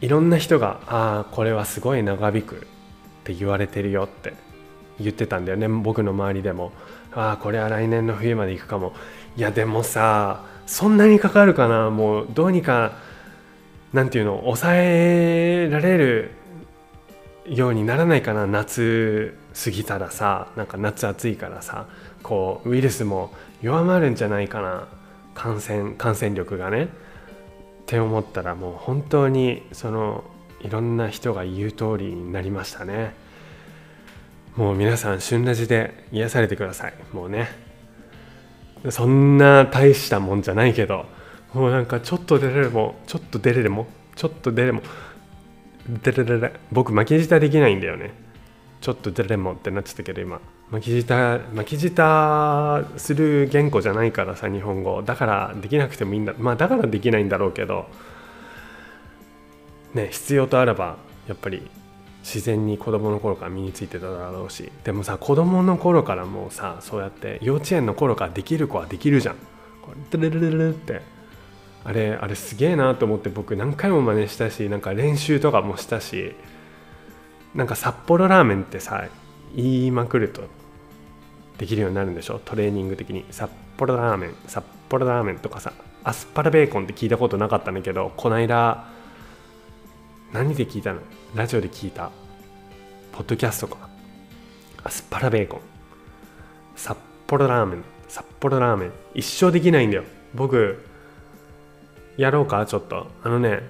いろんな人が「ああこれはすごい長引く」って言われてるよって言ってたんだよね僕の周りでも「ああこれは来年の冬まで行くかも」いやでもさそんなにかかるかな？もうどうにかなんていうの抑えられるようにならないかな夏過ぎたらさなんか夏暑いからさこうウイルスも弱まるんじゃないかな感染感染力がね。って思ったらもう本当にそのいろんな人が言う通りになりましたね。もう皆さん旬ラジで癒されてください。もうね。そんな大したもんじゃないけどもうなんかちょっと出れるもちょっと出れるもちょっと出れも出れれれ僕巻き舌できないんだよね。ちょっと出れもってなっちゃったけど今。巻き舌巻き舌する言語じゃないからさ日本語。だからできなくてもいいんだ。まあだからできないんだろうけど。ね必要とあればやっぱり自然に子供の頃から身についてただろうし。でもさ子供の頃からもうさそうやって幼稚園の頃からできる子はできるじゃん。これルルルルルって。あれあれすげえなと思って僕何回も真似したしなんか練習とかもしたしなんか札幌ラーメンってさ言いまくるとできるようになるんでしょ？トレーニング的に。札幌ラーメン札幌ラーメンとかさアスパラベーコンって聞いたことなかったんだけどこないだ何で聞いたの？ラジオで聞いた。ポッドキャストか。アスパラベーコン。札幌ラーメン札幌ラーメン。一生できないんだよ。僕やろうかちょっと。あのね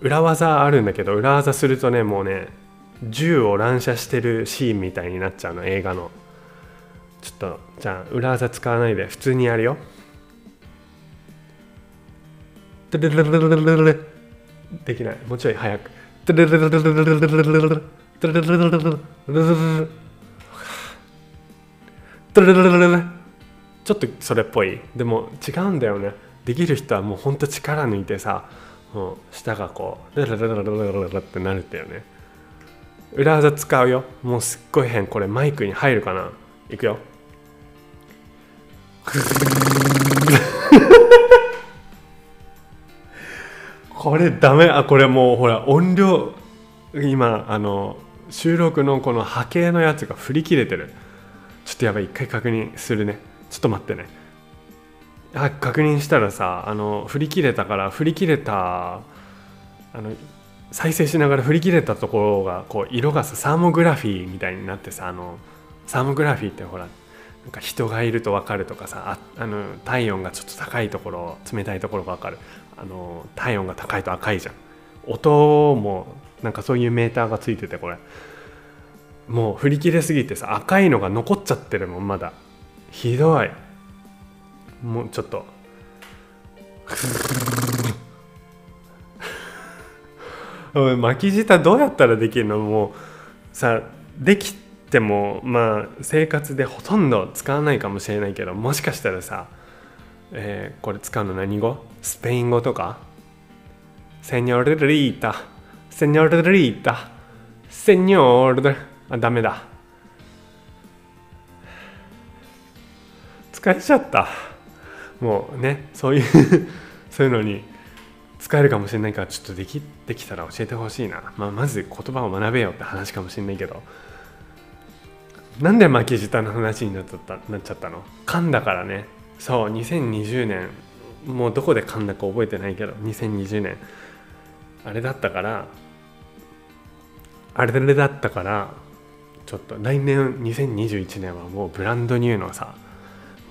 裏技あるんだけど裏技するとねもうね銃を乱射してるシーンみたいになっちゃうの映画の。ちょっとじゃあ裏技使わないで普通にやるよ。ドゥルルルルルルできないもうちょい早くトゥルルルルルルルルルルルトゥルルルルルルルルトゥルルルルルちょっとそれっぽいでも違うんだよねできる人はもうほんと力抜いてさもう舌がこうラララララララってなるんだよね裏技使うよもうすっごい変これマイクに入るかないくよこれダメあこれもうほら音量今あの収録のこの波形のやつが振り切れてるちょっとやばい一回確認するねちょっと待ってねあ確認したらさあの振り切れたから振り切れたあの再生しながら振り切れたところがこう色がさサーモグラフィーみたいになってさあのサーモグラフィーってほらなんか人がいると分かるとかさああの体温がちょっと高いところ冷たいところが分かる。あの体温が高いと赤いじゃん。音もなんかそういうメーターがついててこれ。もう振り切れすぎてさ赤いのが残っちゃってるもんまだ。ひどい。もうちょっと。おい巻き舌どうやったらできるの？もうさできてもまあ生活でほとんど使わないかもしれないけどもしかしたらさ、えーこれ使うの何語？スペイン語とか？セニョルリータ。セニョルリータ。セニョル。あダメだ。疲れちゃった。もうねそういう そういうのに使えるかもしれないからちょっとできできたら教えてほしいな、まあ、まず言葉を学べよって話かもしれないけど。なんで巻き舌の話になっちゃったなっちゃったの？噛んだからね。そう2020年もうどこで噛んだか覚えてないけど2020年あれだったからあれだったからちょっと来年2021年はもうブランドニューのさ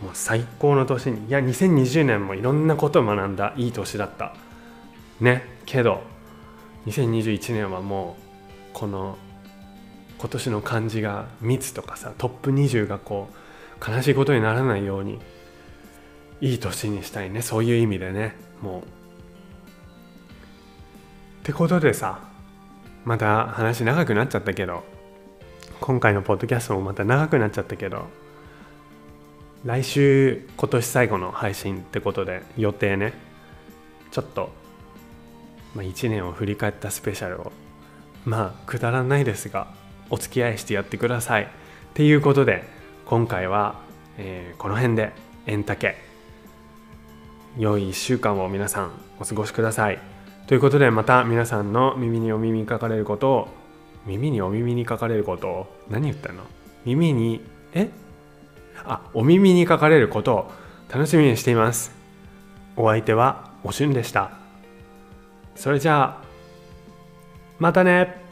もう最高の年にいや2020年もいろんなことを学んだいい年だった。ねけど2021年はもうこの今年の漢字が密とかさトップ20がこう悲しいことにならないようにいい年にしたいね。そういう意味でね。もう。ってことでさまた話長くなっちゃったけど今回のポッドキャストもまた長くなっちゃったけど来週今年最後の配信ってことで予定ね。ちょっと、まあ、1年を振り返ったスペシャルをまあくだらないですがお付き合いしてやってください。っていうことで今回は、えー、この辺でエンタケ良い1週間を皆さんお過ごしください。ということでまた皆さんの耳にお耳にかかれることを耳にお耳にかかれることを何言ったの？耳にえ？あお耳にかかれることを楽しみにしています。お相手はおしゅんでした。それじゃあまたね。